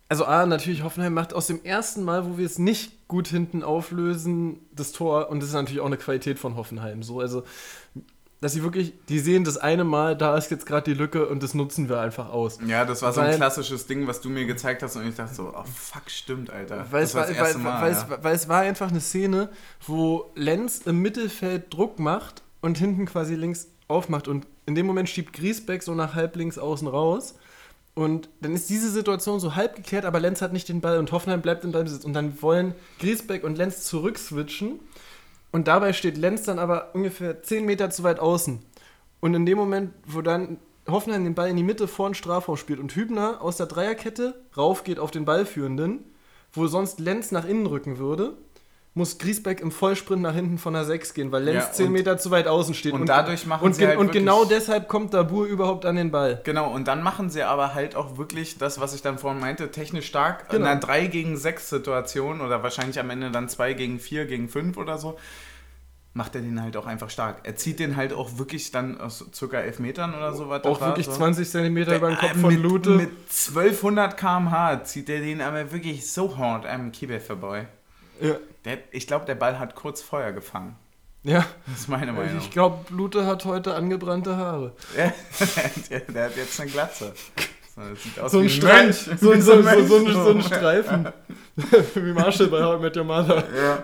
also A, natürlich Hoffenheim macht aus dem ersten Mal, wo wir es nicht gut hinten auflösen, das Tor und das ist natürlich auch eine Qualität von Hoffenheim. So, also dass sie wirklich, die sehen das eine Mal, da ist jetzt gerade die Lücke und das nutzen wir einfach aus. Ja, das war so ein klassisches Ding, was du mir gezeigt hast und ich dachte so, oh fuck, stimmt, Alter. Weil das es, war, das weil, erste Mal, weil, ja. es, weil es war einfach eine Szene, wo Lenz im Mittelfeld Druck macht und hinten quasi links aufmacht. Und in dem Moment schiebt Griesbeck so nach halb links außen raus. Und dann ist diese Situation so halb geklärt, aber Lenz hat nicht den Ball und Hoffenheim bleibt im Ballbesitz. Und dann wollen Griesbeck und Lenz zurückswitchen. Und dabei steht Lenz dann aber ungefähr 10 Meter zu weit außen. Und in dem Moment, wo dann Hoffenheim den Ball in die Mitte vor den Strafraum spielt und Hübner aus der Dreierkette rauf geht auf den Ballführenden, wo sonst Lenz nach innen rücken würde, muss Griesbeck im Vollsprint nach hinten von der 6 gehen, weil Lenz Ja, 10 und- Meter zu weit außen steht. und dadurch machen und, sie halt Und genau deshalb kommt Dabur überhaupt an den Ball. Genau, und dann machen sie aber halt auch wirklich das, was ich dann vorhin meinte, technisch stark. Genau. In einer 3 gegen 6 Situation oder wahrscheinlich am Ende dann 2 gegen 4 gegen 5 oder so, macht er den halt auch einfach stark. Er zieht den halt auch wirklich dann aus circa 11 Metern oder so was. Auch wirklich so. 20 Zentimeter Der- über den Kopf äh, von mit, Lute. Mit 1200 km/h zieht er den aber wirklich so hart am Kiebel vorbei. Ja. Der, ich glaube, der Ball hat kurz Feuer gefangen. ja. Das ist meine Meinung. Ich glaube, Lute hat heute angebrannte Haare. Ja, der, der hat jetzt eine Glatze. So, ein, Streif, so, ein- so, ein so, so, so, Mönch. ein- so ein Streifen. Wie Marshall bei How I Met Your Mother. Ja.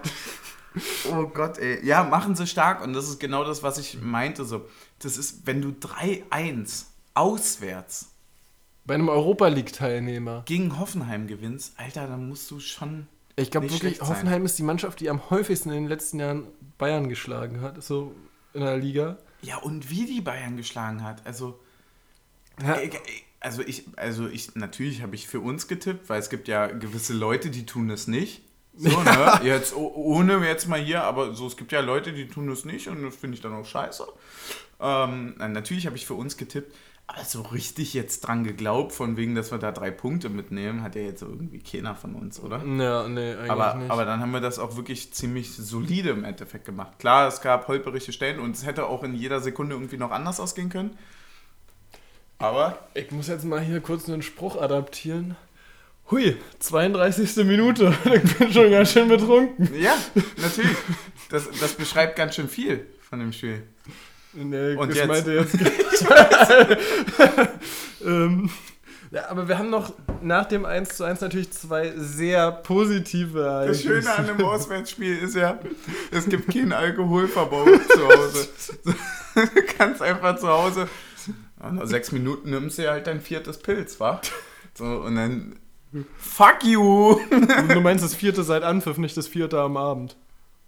Oh Gott, ey. Ja, machen sie stark und das ist genau das, was ich meinte. So, das ist, wenn du 3-1 auswärts Bei einem Europa League-Teilnehmer. gegen Hoffenheim gewinnst, Alter, dann musst du schon. Ich glaube wirklich, schlecht sein. Hoffenheim ist die Mannschaft, die am häufigsten in den letzten Jahren Bayern geschlagen hat. So in der Liga. Ja, und wie die Bayern geschlagen hat. Also, Ja. äh, also ich, also ich, natürlich habe ich für uns getippt, weil es gibt ja gewisse Leute, die tun es nicht. So, ne? Jetzt oh- ohne jetzt mal hier, aber so, es gibt ja Leute, die tun es nicht und das finde ich dann auch scheiße. Ähm, natürlich habe ich für uns getippt, aber so richtig jetzt dran geglaubt, von wegen, dass wir da drei Punkte mitnehmen, hat ja jetzt irgendwie keiner von uns, oder? Ja, nee, eigentlich Aber, nicht. aber dann haben wir das auch wirklich ziemlich solide im Endeffekt gemacht. Klar, es gab holperige Stellen und es hätte auch in jeder Sekunde irgendwie noch anders ausgehen können. Aber ich muss jetzt mal hier kurz einen Spruch adaptieren. Hui, 32. Minute. Ich bin schon ganz schön betrunken. ja, natürlich. Das, das beschreibt ganz schön viel von dem Spiel. Nee, Und ich jetzt? meinte jetzt. ähm, ja, aber wir haben noch nach dem 1 zu 1 natürlich zwei sehr positive Das Ereignisse. Schöne an einem Auswärtsspiel ist ja, es gibt kein Alkoholverbot zu Hause. Du kannst einfach zu Hause, ja, nach sechs Minuten nimmst du dir halt dein viertes Pilz, wa? So, und dann, fuck you! Du meinst das vierte seit Anpfiff, nicht das vierte am Abend.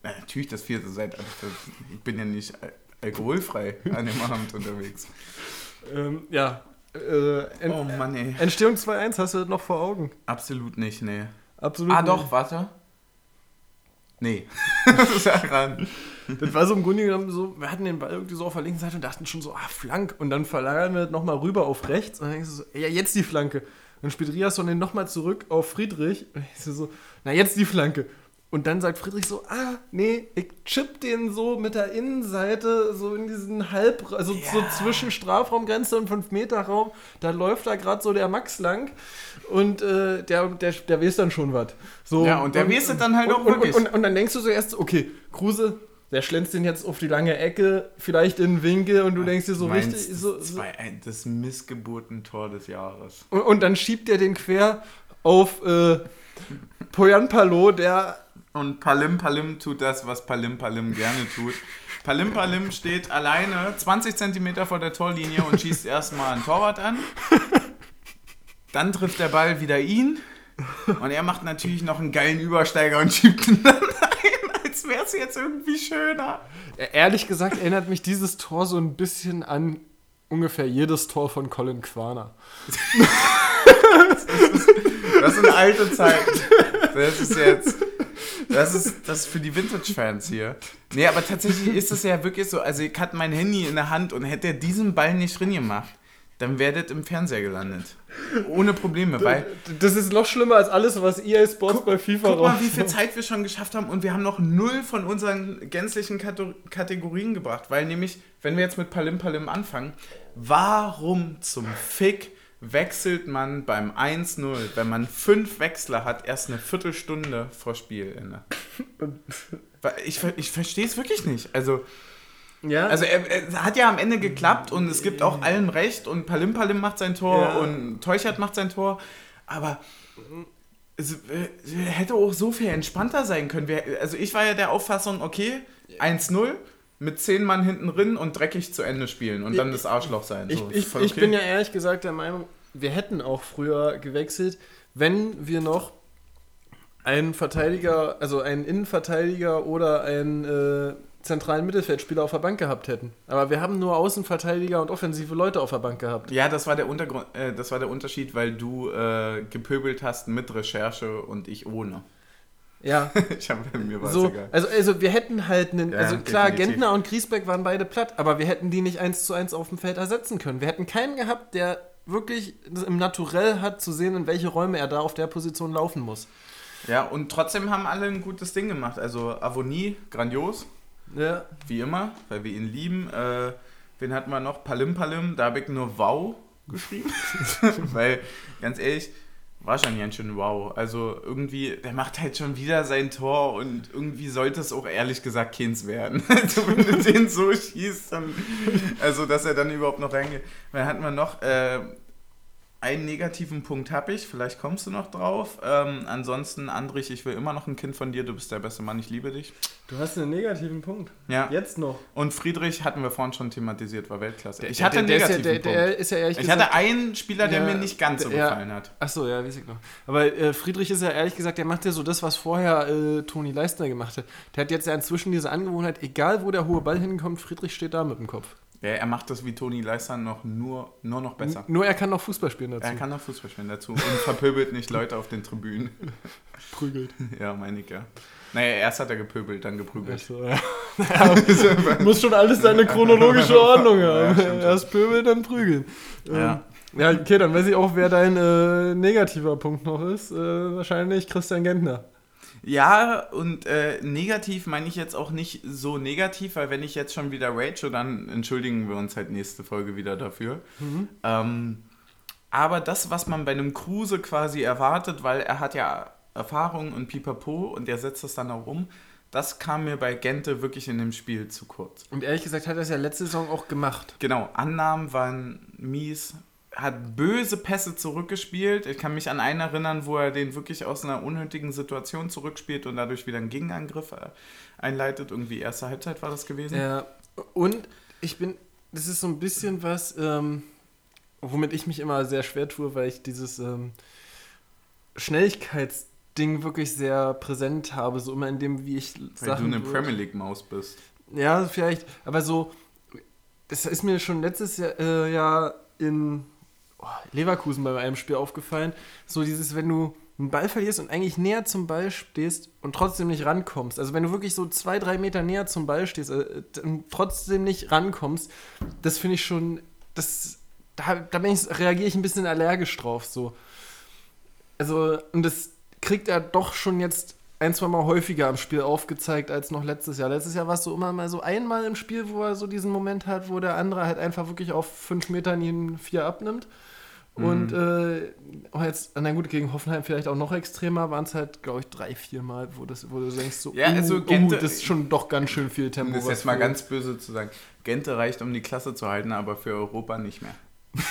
Ja, natürlich das vierte seit, ich bin ja nicht alkoholfrei an dem Abend unterwegs. Ähm, ja. Äh, en Oh Mann, ey. Entstehung 2-1 hast du das noch vor Augen? Absolut nicht, nee. Absolut. Ah, nicht. doch, warte. Nee. das ist daran. Das war so im Grunde genommen so, wir hatten den Ball irgendwie so auf der linken Seite und dachten schon so, ah, Flank. Und dann verlagern wir nochmal rüber auf rechts und dann denkst du so, ja, jetzt die Flanke. Dann spielt Riasson den nochmal zurück auf Friedrich und ich so, na, jetzt die Flanke. Und dann sagt Friedrich so, ah, nee, ich chip den so mit der Innenseite so in diesen Halb, also so Ja. zwischen Strafraumgrenze und 5-Meter-Raum. Da läuft da gerade so der Max lang und äh, der, der, der weiß dann schon was. So, Ja, und der weiß es dann halt und, auch und, wirklich. Und, und, und dann denkst du so erst, okay, Kruse, der schlänzt den jetzt auf die lange Ecke, vielleicht in den Winkel und du denkst dir so Meinst richtig. das So, so, zwei- ein- das Missgeburtentor des Jahres. und, und dann schiebt er den quer auf äh, Poyan Palo, der. Und Palim Palim tut das, was Palim Palim gerne tut. Palim Palim steht alleine 20 Zentimeter vor der Torlinie und schießt erstmal einen Torwart an. Dann trifft der Ball wieder ihn. Und er macht natürlich noch einen geilen Übersteiger und schiebt ihn dann ein, als wäre es jetzt irgendwie schöner. Ehrlich gesagt erinnert mich dieses Tor so ein bisschen an ungefähr jedes Tor von Colin Quaner. Das sind alte Zeiten. Das ist jetzt. Das ist, das ist für die Vintage-Fans hier. Nee, aber tatsächlich ist es ja wirklich so. Also, ich hatte mein Handy in der Hand und hätte er diesen Ball nicht drin gemacht, dann wäre das im Fernseher gelandet. Ohne Probleme, weil. Das ist noch schlimmer als alles, was EA Sports bei FIFA Guck mal, wie viel Zeit wir schon geschafft haben und wir haben noch null von unseren gänzlichen Kato- Kategorien gebracht. Weil nämlich, wenn wir jetzt mit Palim Palim anfangen, warum zum Fick wechselt man beim 1-0, wenn man fünf Wechsler hat, erst eine Viertelstunde vor Spielende? Ich, ich verstehe es wirklich nicht. Also, Ja, also er, er hat ja am Ende geklappt und es gibt auch allen recht und Palim Palim macht sein Tor Ja. und Teuchert macht sein Tor, aber es äh, hätte auch so viel entspannter sein können. Also ich war ja der Auffassung, okay, 1-0 mit 10 Mann hinten drin und dreckig zu Ende spielen und dann das Arschloch sein. Ich, So, ich, ich okay. bin ja ehrlich gesagt der Meinung, wir hätten auch früher gewechselt, wenn wir noch einen Verteidiger, also einen Innenverteidiger oder einen äh, zentralen Mittelfeldspieler auf der Bank gehabt hätten. Aber wir haben nur Außenverteidiger und offensive Leute auf der Bank gehabt. Ja, das war der, Untergrund, äh, das war der Unterschied, weil du äh, gepöbelt hast mit Recherche und ich ohne. Ja. ich hab, mir war so, egal. also, also wir hätten halt einen, Ja, also klar, definitiv. Gentner und Griesbeck waren beide platt, aber wir hätten die nicht eins zu eins auf dem Feld ersetzen können. Wir hätten keinen gehabt, der wirklich im Naturell hat, zu sehen, in welche Räume er da auf der Position laufen muss. Ja, und trotzdem haben alle ein gutes Ding gemacht. Also Avonie, grandios, Ja. wie immer, weil wir ihn lieben. Äh, wen hatten wir noch? Palim Palim, da habe ich nur Wow geschrieben. weil, ganz ehrlich, war schon ganz schön wow. Also irgendwie, der macht halt schon wieder sein Tor und irgendwie sollte es auch ehrlich gesagt keins werden. Also wenn du den so schießt, dann, also dass er dann überhaupt noch reingeht. Dann hatten wir noch, äh, einen negativen Punkt habe ich, vielleicht kommst du noch drauf. Ähm, ansonsten, Andrich, ich will immer noch ein Kind von dir, du bist der beste Mann, ich liebe dich. Du hast einen negativen Punkt. Ja. Jetzt noch. Und Friedrich hatten wir vorhin schon thematisiert, war Weltklasse. Ich hatte einen der, der negativen ja, der, der ist ja ehrlich Punkt. Ich gesagt. hatte einen Spieler, der Ja, mir nicht ganz so gefallen hat. Achso, ja, weiß ich noch. Aber äh, Friedrich ist ja ehrlich gesagt, der macht ja so das, was vorher äh, Toni Leistner gemacht hat. Der hat jetzt ja inzwischen diese Angewohnheit, egal wo der hohe Ball hinkommt, Friedrich steht da mit dem Kopf. Ja, er macht das wie Toni Leister noch nur, nur noch besser. N- Nur er kann noch Fußball spielen dazu. Er kann noch Fußball spielen dazu und verpöbelt nicht Leute auf den Tribünen. prügelt. ja, meine ich ja. Naja, erst hat er gepöbelt, dann geprügelt. Achso, ja. muss schon alles seine chronologische Ordnung haben. Ja. Erst pöbeln, dann prügeln. Ja. Ähm, ja, okay, dann weiß ich auch, wer dein äh, negativer Punkt noch ist. Äh, wahrscheinlich Christian Gentner. Ja, und äh, negativ meine ich jetzt auch nicht so negativ, weil wenn ich jetzt schon wieder rage, dann entschuldigen wir uns halt nächste Folge wieder dafür. Ähm, aber das, was man bei einem Kruse quasi erwartet, weil er hat ja Erfahrung und Pipapo und er setzt das dann auch um, das kam mir bei Gente wirklich in dem Spiel zu kurz. Und ehrlich gesagt hat er es ja letzte Saison auch gemacht. Genau, Annahmen waren mies, hat böse Pässe zurückgespielt. Ich kann mich an einen erinnern, wo er den wirklich aus einer unnötigen Situation zurückspielt und dadurch wieder einen Gegenangriff äh, einleitet. Irgendwie erste Halbzeit war das gewesen. Ja, und ich bin, das ist so ein bisschen was, ähm, womit ich mich immer sehr schwer tue, weil ich dieses ähm, Schnelligkeitsding wirklich sehr präsent habe, so immer in dem, wie ich weil Sachen du eine Premier League Maus bist. Ja, vielleicht, aber so, das ist mir schon letztes Jahr, äh, Jahr in oh, Leverkusen bei einem Spiel aufgefallen. So dieses, wenn du einen Ball verlierst und eigentlich näher zum Ball stehst und trotzdem nicht rankommst. Also wenn du wirklich so zwei, drei Meter näher zum Ball stehst äh, und trotzdem nicht rankommst, das finde ich schon, das, da, da reagiere ich ein bisschen allergisch drauf. So. Also, und das kriegt er doch schon jetzt ein, zwei Mal häufiger am Spiel aufgezeigt als noch letztes Jahr. Letztes Jahr war es so immer mal so einmal im Spiel, wo er so diesen Moment hat, wo der andere halt einfach wirklich auf fünf Metern ihn vier abnimmt. Und äh, jetzt, na gut, gegen Hoffenheim vielleicht auch noch extremer, waren es halt, glaube ich, drei, vier Mal, wo, das, wo du denkst, so, Ja, also uh, Gente- uh, das ist schon doch ganz schön viel Tempo. das was jetzt mal fehlt. ganz böse zu sagen. Gente reicht, um die Klasse zu halten, aber für Europa nicht mehr.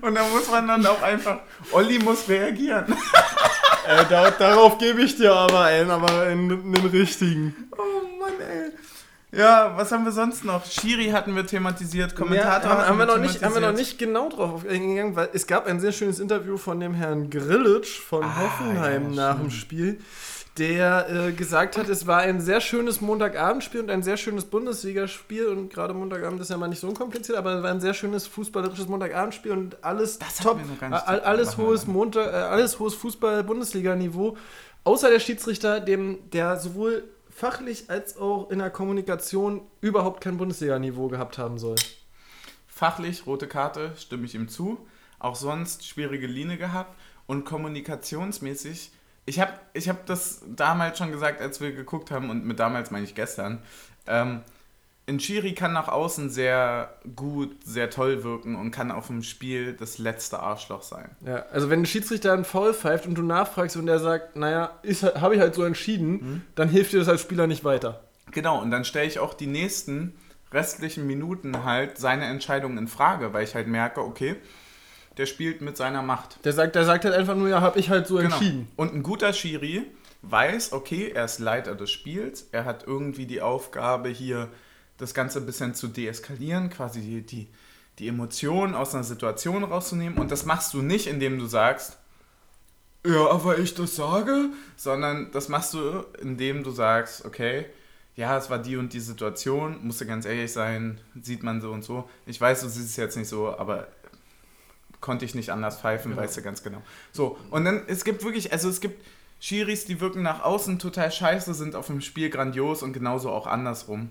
Und da muss man dann auch einfach, Olli muss reagieren. Äh, da, darauf gebe ich dir aber einen, aber einen, einen richtigen. Oh Mann, ey. Ja, was haben wir sonst noch? Schiri hatten wir thematisiert, Kommentator ja, haben, haben, wir noch nicht, haben wir noch nicht genau drauf eingegangen, weil es gab ein sehr schönes Interview von dem Herrn Grillitsch von Ah, Hoffenheim ja, nach dem Spiel, der äh, gesagt hat, es war ein sehr schönes Montagabendspiel und ein sehr schönes Bundesligaspiel und gerade Montagabend ist ja mal nicht so kompliziert, aber es war ein sehr schönes fußballerisches Montagabendspiel und alles Das top, wir all- alles wir hohes. Montag, äh, alles hohes Fußball-Bundesliga-Niveau, außer der Schiedsrichter, dem der sowohl fachlich als auch in der Kommunikation überhaupt kein Bundesliga-Niveau gehabt haben soll. Fachlich, rote Karte, stimme ich ihm zu. Auch sonst schwierige Linie gehabt. Und kommunikationsmäßig, ich habe ich hab das damals schon gesagt, als wir geguckt haben, und mit damals meine ich gestern, ähm, ein Schiri kann nach außen sehr gut, sehr toll wirken und kann auf dem Spiel das letzte Arschloch sein. Ja, also wenn ein Schiedsrichter einen Foul pfeift und du nachfragst und der sagt, naja, habe ich halt so entschieden, Mhm. dann hilft dir das als Spieler nicht weiter. Genau, und dann stelle ich auch die nächsten restlichen Minuten halt seine Entscheidung in Frage, weil ich halt merke, okay, der spielt mit seiner Macht. Der sagt, der sagt halt einfach nur, ja, habe ich halt so Genau. entschieden. Und ein guter Schiri weiß, okay, er ist Leiter des Spiels, er hat irgendwie die Aufgabe hier das Ganze ein bisschen zu deeskalieren, quasi die, die, die Emotionen aus einer Situation rauszunehmen. Und das machst du nicht, indem du sagst, ja, aber ich das sage, sondern das machst du, indem du sagst, okay, ja, es war die und die Situation, musste ganz ehrlich sein, sieht man so und so. Ich weiß, du siehst es jetzt nicht so, aber konnte ich nicht anders pfeifen, genau. weißt du ganz genau. So, und dann, es gibt wirklich, also es gibt Schiris, die wirken nach außen total scheiße, sind auf dem Spiel grandios und genauso auch andersrum.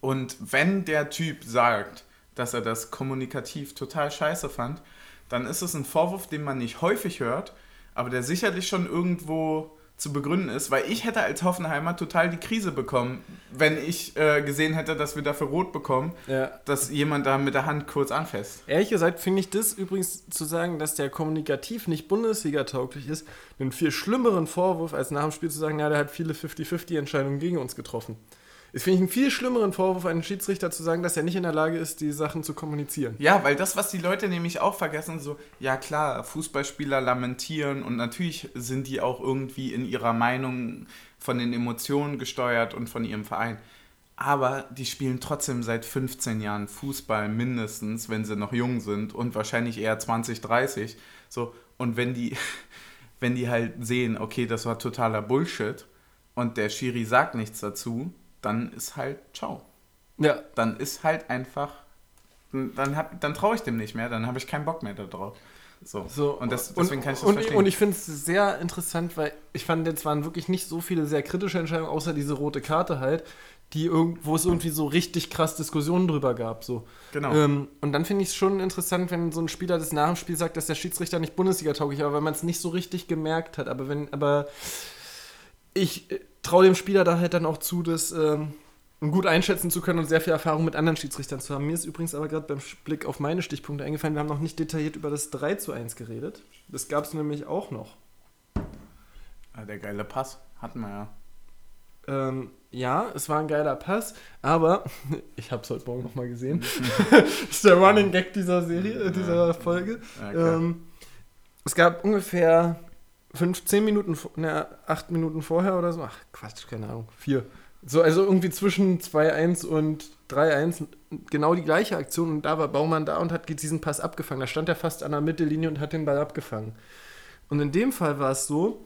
Und wenn der Typ sagt, dass er das kommunikativ total scheiße fand, dann ist es ein Vorwurf, den man nicht häufig hört, aber der sicherlich schon irgendwo zu begründen ist, weil ich hätte als Hoffenheimer total die Krise bekommen, wenn ich äh, gesehen hätte, dass wir dafür rot bekommen, ja. dass jemand da mit der Hand kurz anfasst. Ehrlich gesagt finde ich das übrigens zu sagen, dass der kommunikativ nicht Bundesliga-tauglich ist, einen viel schlimmeren Vorwurf, als nach dem Spiel zu sagen, ja, der hat viele 50-50-Entscheidungen gegen uns getroffen. Das finde ich einen viel schlimmeren Vorwurf, einen Schiedsrichter zu sagen, dass er nicht in der Lage ist, die Sachen zu kommunizieren. Ja, weil das, was die Leute nämlich auch vergessen, so, ja klar, Fußballspieler lamentieren und natürlich sind die auch irgendwie in ihrer Meinung von den Emotionen gesteuert und von ihrem Verein. Aber die spielen trotzdem seit 15 Jahren Fußball mindestens, wenn sie noch jung sind und wahrscheinlich eher 20, 30. So, und wenn die, wenn die halt sehen, okay, das war totaler Bullshit und der Schiri sagt nichts dazu, dann ist halt ciao. Ja. Dann ist halt einfach, dann, dann traue ich dem nicht mehr, dann habe ich keinen Bock mehr darauf. So. so. und das, deswegen und, kann ich das und, verstehen. Und ich finde es sehr interessant, weil ich fand, jetzt waren wirklich nicht so viele sehr kritische Entscheidungen, außer diese rote Karte halt, die wo es irgendwie so richtig krass Diskussionen drüber gab. So. Genau. Ähm, und dann finde ich es schon interessant, wenn so ein Spieler das nach dem Spiel sagt, dass der Schiedsrichter nicht Bundesliga tauglich war, weil man es nicht so richtig gemerkt hat. Aber wenn, aber ich äh, traue dem Spieler da halt dann auch zu, das ähm, gut einschätzen zu können und sehr viel Erfahrung mit anderen Schiedsrichtern zu haben. Mir ist übrigens aber gerade beim Blick auf meine Stichpunkte eingefallen, wir haben noch nicht detailliert über das 3 zu 1 geredet. Das gab es nämlich auch noch. Ah, der geile Pass hatten wir ja. Ähm, ja, es war ein geiler Pass, aber ich habe es heute Morgen nochmal gesehen. das ist der Running Gag dieser Serie, dieser Folge. Ja, ähm, es gab ungefähr 15 Minuten, ne, 8 Minuten vorher oder so. Ach, Quatsch, keine Ahnung. 4. So, also irgendwie zwischen 2-1 und 3-1 genau die gleiche Aktion und da war Baumann da und hat diesen Pass abgefangen. Da stand er fast an der Mittellinie und hat den Ball abgefangen. Und in dem Fall war es so,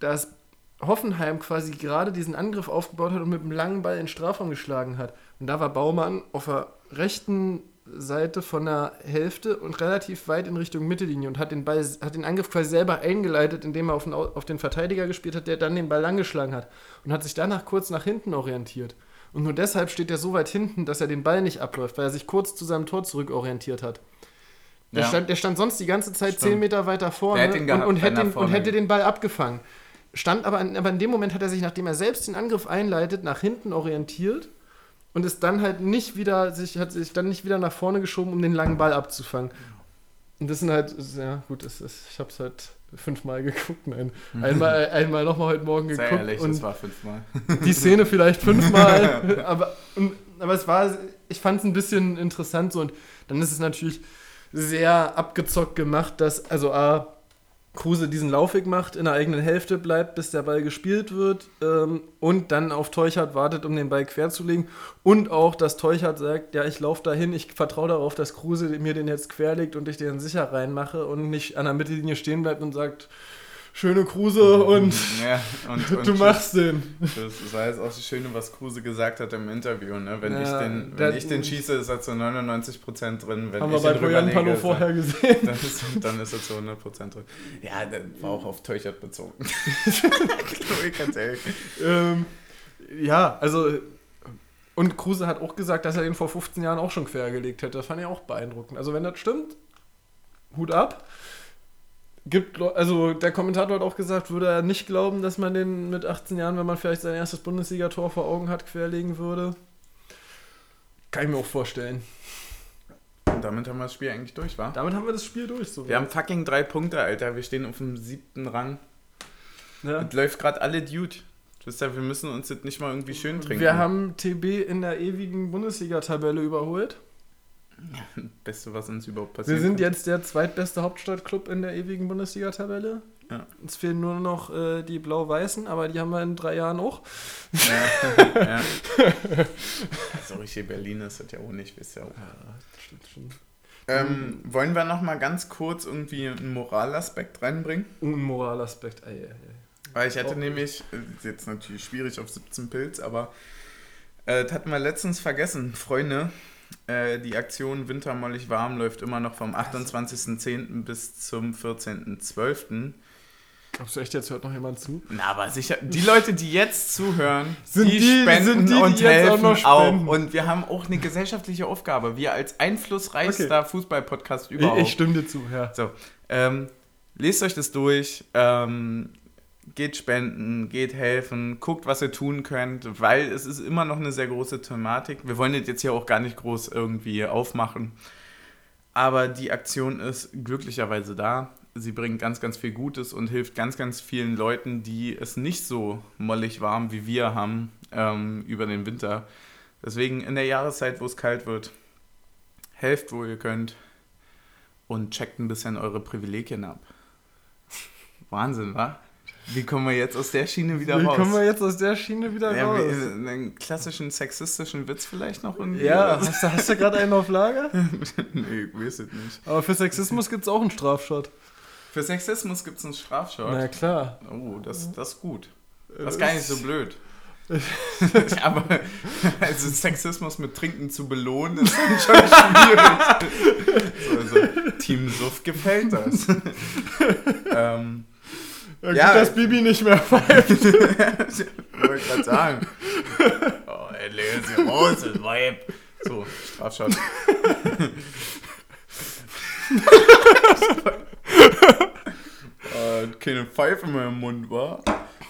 dass Hoffenheim quasi gerade diesen Angriff aufgebaut hat und mit einem langen Ball in Strafraum geschlagen hat. Und da war Baumann auf der rechten Seite von der Hälfte und relativ weit in Richtung Mittellinie und hat den Ball, hat den Angriff quasi selber eingeleitet, indem er auf den, auf den Verteidiger gespielt hat, der dann den Ball angeschlagen hat und hat sich danach kurz nach hinten orientiert. Und nur deshalb steht er so weit hinten, dass er den Ball nicht abläuft, weil er sich kurz zu seinem Tor zurückorientiert hat. Der, ja. stand, der stand sonst die ganze Zeit Stimmt. 10 Meter weiter vorne und, und, hätte den, und hätte den Ball abgefangen. Stand aber, aber in dem Moment hat er sich, nachdem er selbst den Angriff einleitet, nach hinten orientiert und ist dann halt nicht wieder, sich, hat sich dann nicht wieder nach vorne geschoben, um den langen Ball abzufangen. Und das sind halt, ja gut, ist, ich habe es halt fünfmal geguckt, nein. Einmal, einmal nochmal heute Morgen geguckt. Sehr ehrlich, und das war fünfmal. Die Szene vielleicht fünfmal, aber, und, aber es war, ich fand es ein bisschen interessant so und dann ist es natürlich sehr abgezockt gemacht, dass, also A, Kruse diesen Laufweg macht, in der eigenen Hälfte bleibt, bis der Ball gespielt wird ähm, und dann auf Teuchert wartet, um den Ball querzulegen. Und auch, dass Teuchert sagt, ja, ich laufe dahin, ich vertraue darauf, dass Kruse mir den jetzt querlegt und ich den sicher reinmache und nicht an der Mittellinie stehen bleibt und sagt, schöne Kruse und, ja, und, und du machst den. Das war jetzt auch das Schöne, was Kruse gesagt hat im Interview. Ne? Wenn, ja, ich, den, wenn ich den schieße, ist er zu 99% drin. Wenn haben ich wir bei Bojan Palo vorher gesehen. Dann ist, dann ist er zu 100% drin. Ja, der war auch auf Teuchert bezogen. Ganz ehrlich. Ähm, ja, also und Kruse hat auch gesagt, dass er den vor 15 Jahren auch schon quergelegt hätte. Das fand ich auch beeindruckend. Also wenn das stimmt, Hut ab gibt, also der Kommentator hat auch gesagt, würde er nicht glauben, dass man den mit 18 Jahren, wenn man vielleicht sein erstes Bundesligator vor Augen hat, querlegen würde. Kann ich mir auch vorstellen. Und damit haben wir das Spiel eigentlich durch, wa? Damit haben wir das Spiel durch. So wir haben fucking drei Punkte, Alter. Wir stehen auf dem siebten Rang. Ja. Es läuft gerade alle Dude. Deshalb, wir müssen uns jetzt nicht mal irgendwie schön trinken. Wir haben TB in der ewigen Bundesliga-Tabelle überholt. Beste, was uns überhaupt passiert. Wir sind kann. jetzt der zweitbeste Hauptstadtclub in der ewigen Bundesliga-Tabelle. Ja. Uns fehlen nur noch äh, die blau-weißen, aber die haben wir in drei Jahren auch. Ja. ja. So richtig Berlin ist das ja auch nicht, wisst ihr auch. Ja, stimmt schon. Ähm, wollen wir noch mal ganz kurz irgendwie einen Moralaspekt reinbringen? Ein Moralaspekt. Ei, ei, ei. Weil ich hatte Oh. nämlich, äh, ist jetzt natürlich schwierig auf 17 Pilz, aber äh, das hatten wir letztens vergessen. Freunde, die Aktion Wintermollig warm läuft immer noch vom 28.10. bis zum 14.12. Glaubst du echt, jetzt hört noch jemand zu? Na, aber sicher, die Leute, die jetzt zuhören, Sind die, die- spenden sind die, die und auch helfen auch, spenden? Und wir haben auch eine gesellschaftliche Aufgabe. Wir als einflussreichster Fußball-Podcast Ich, überhaupt. ich stimme dir zu, ja. So, ähm, lest euch das durch, ähm, geht spenden, geht helfen, guckt, was ihr tun könnt, weil es ist immer noch eine sehr große Thematik. Wir wollen jetzt hier auch gar nicht groß irgendwie aufmachen. Aber die Aktion ist glücklicherweise da. Sie bringt ganz, ganz viel Gutes und hilft ganz, ganz vielen Leuten, die es nicht so mollig warm wie wir haben ähm, über den Winter. Deswegen in der Jahreszeit, wo es kalt wird, helft, wo ihr könnt und checkt ein bisschen eure Privilegien ab. Wahnsinn, wa? Wie kommen wir jetzt aus der Schiene wieder Wie raus? kommen wir jetzt aus der Schiene wieder ja, raus? wie- einen klassischen sexistischen Witz vielleicht noch irgendwie? Ja, hast du, hast du gerade einen auf Lager? nee, ich weiß es nicht. Aber für Sexismus gibt es auch einen Strafschott. Für Sexismus gibt es einen Strafschott. Na klar. Oh, das, das ist gut. Äh, Das ist gar nicht so blöd. Aber also Sexismus mit Trinken zu belohnen, ist schon schwierig. so, also, Team Suff gefällt das. ähm, Ja, gut, Ja. dass Bibi nicht mehr pfeift. wollte ich gerade sagen. Oh, ey, legen Sie raus, das Weib. So, Strafschott. äh, keine Pfeife mehr im Mund, war.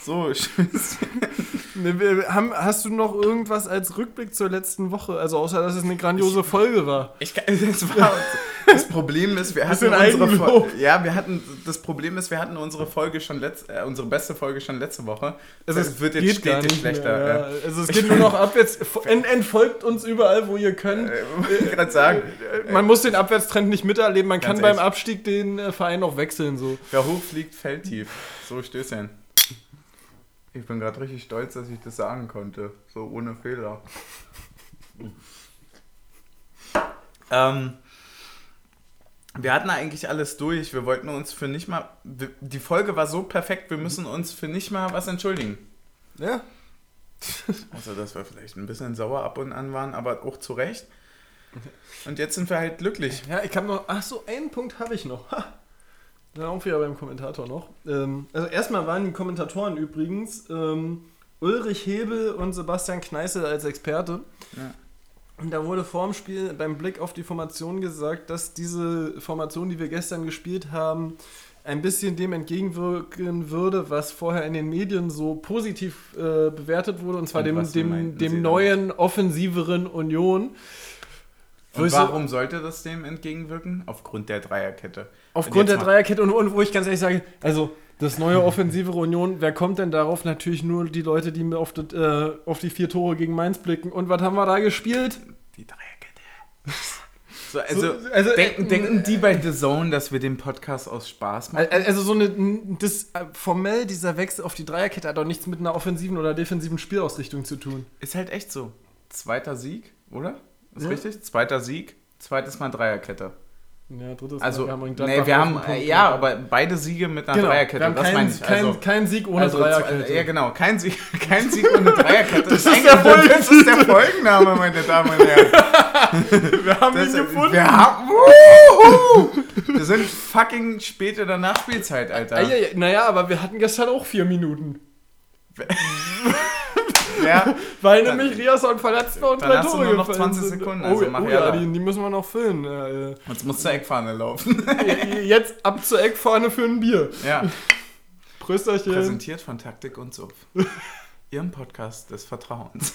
So, haben, hast du noch irgendwas als Rückblick zur letzten Woche? Also außer, dass es eine grandiose Folge war. Ich das, war, das Problem ist, wir hatten unsere. Folge. Ja, wir hatten. Das Problem ist, wir hatten unsere Folge schon letzt, äh, unsere beste Folge schon letzte Woche. Also es wird jetzt stetig schlechter. Mehr, ja. ja. Also es geht nur noch abwärts. Ent, entfolgt uns überall, wo ihr könnt. Äh, ich gerade sagen, Man muss den Abwärtstrend nicht miterleben. Man kann beim echt. Abstieg den äh, Verein auch wechseln. So. wer hoch fliegt, fällt tief. So Stößchen. Ich bin gerade richtig stolz, dass ich das sagen konnte. So ohne Fehler. ähm, wir hatten eigentlich alles durch. Wir wollten uns für nicht mal. Die Folge war so perfekt, wir müssen uns für nicht mal was entschuldigen. Ja. Also, dass wir vielleicht ein bisschen sauer ab und an waren, aber auch zu Recht. Und jetzt sind wir halt glücklich. Ja, ich habe noch. Ach so, einen Punkt habe ich noch. Ha. Dann auch wieder beim Kommentator noch. Ähm, also erstmal waren die Kommentatoren übrigens ähm, Ulrich Hebel und Sebastian Kneißl als Experte. Ja. Und da wurde vorm Spiel beim Blick auf die Formation gesagt, dass diese Formation, die wir gestern gespielt haben, ein bisschen dem entgegenwirken würde, was vorher in den Medien so positiv äh, bewertet wurde, und zwar Und dem, dem, dem neuen, offensiveren Union. Und warum sollte das dem entgegenwirken? Aufgrund der Dreierkette. Aufgrund Und der Dreierkette und, und wo ich ganz ehrlich sage, also das neue offensivere Union, wer kommt denn darauf? Natürlich nur die Leute, die mir auf, das, äh, auf die vier Tore gegen Mainz blicken. Und was haben wir da gespielt? Die Dreierkette. So, also, So, also, denken, äh, denken die bei The Zone, dass wir den Podcast aus Spaß machen? Al- Also so eine, das, äh, formell dieser Wechsel auf die Dreierkette hat doch nichts mit einer offensiven oder defensiven Spielausrichtung zu tun. Ist halt echt so. Zweiter Sieg, oder? Ist Ja. richtig? Zweiter Sieg, zweites Mal Dreierkette. Ja, drittes Also, Mal, in nee, wir haben, Punkt ja, gebracht. aber beide Siege mit einer genau, Dreierkette. wir haben das keinen meine ich. kein, Also, kein Sieg ohne also, Dreierkette. Ja, genau. Kein Sieg, kein Sieg ohne Dreierkette. Das ist der das ist der Folgenname, meine Damen und Herren. wir haben Das, ihn gefunden. wir haben, Wuhu! wir sind fucking späte der Nachspielzeit, Alter. Ah, ja, ja, naja, aber wir hatten gestern auch vier Minuten. Ja, Weil nämlich Riasson verletzt war und drei Tore nur noch gefallen 20 sind. Sekunden, Oh, also ja, mach oh ja die, die müssen wir noch füllen. Äh, jetzt muss zur Eckfahne laufen. Jetzt ab zur Eckfahne für ein Bier. Ja, Prösterchen. präsentiert von Taktik und Suff. Ihrem Podcast des Vertrauens.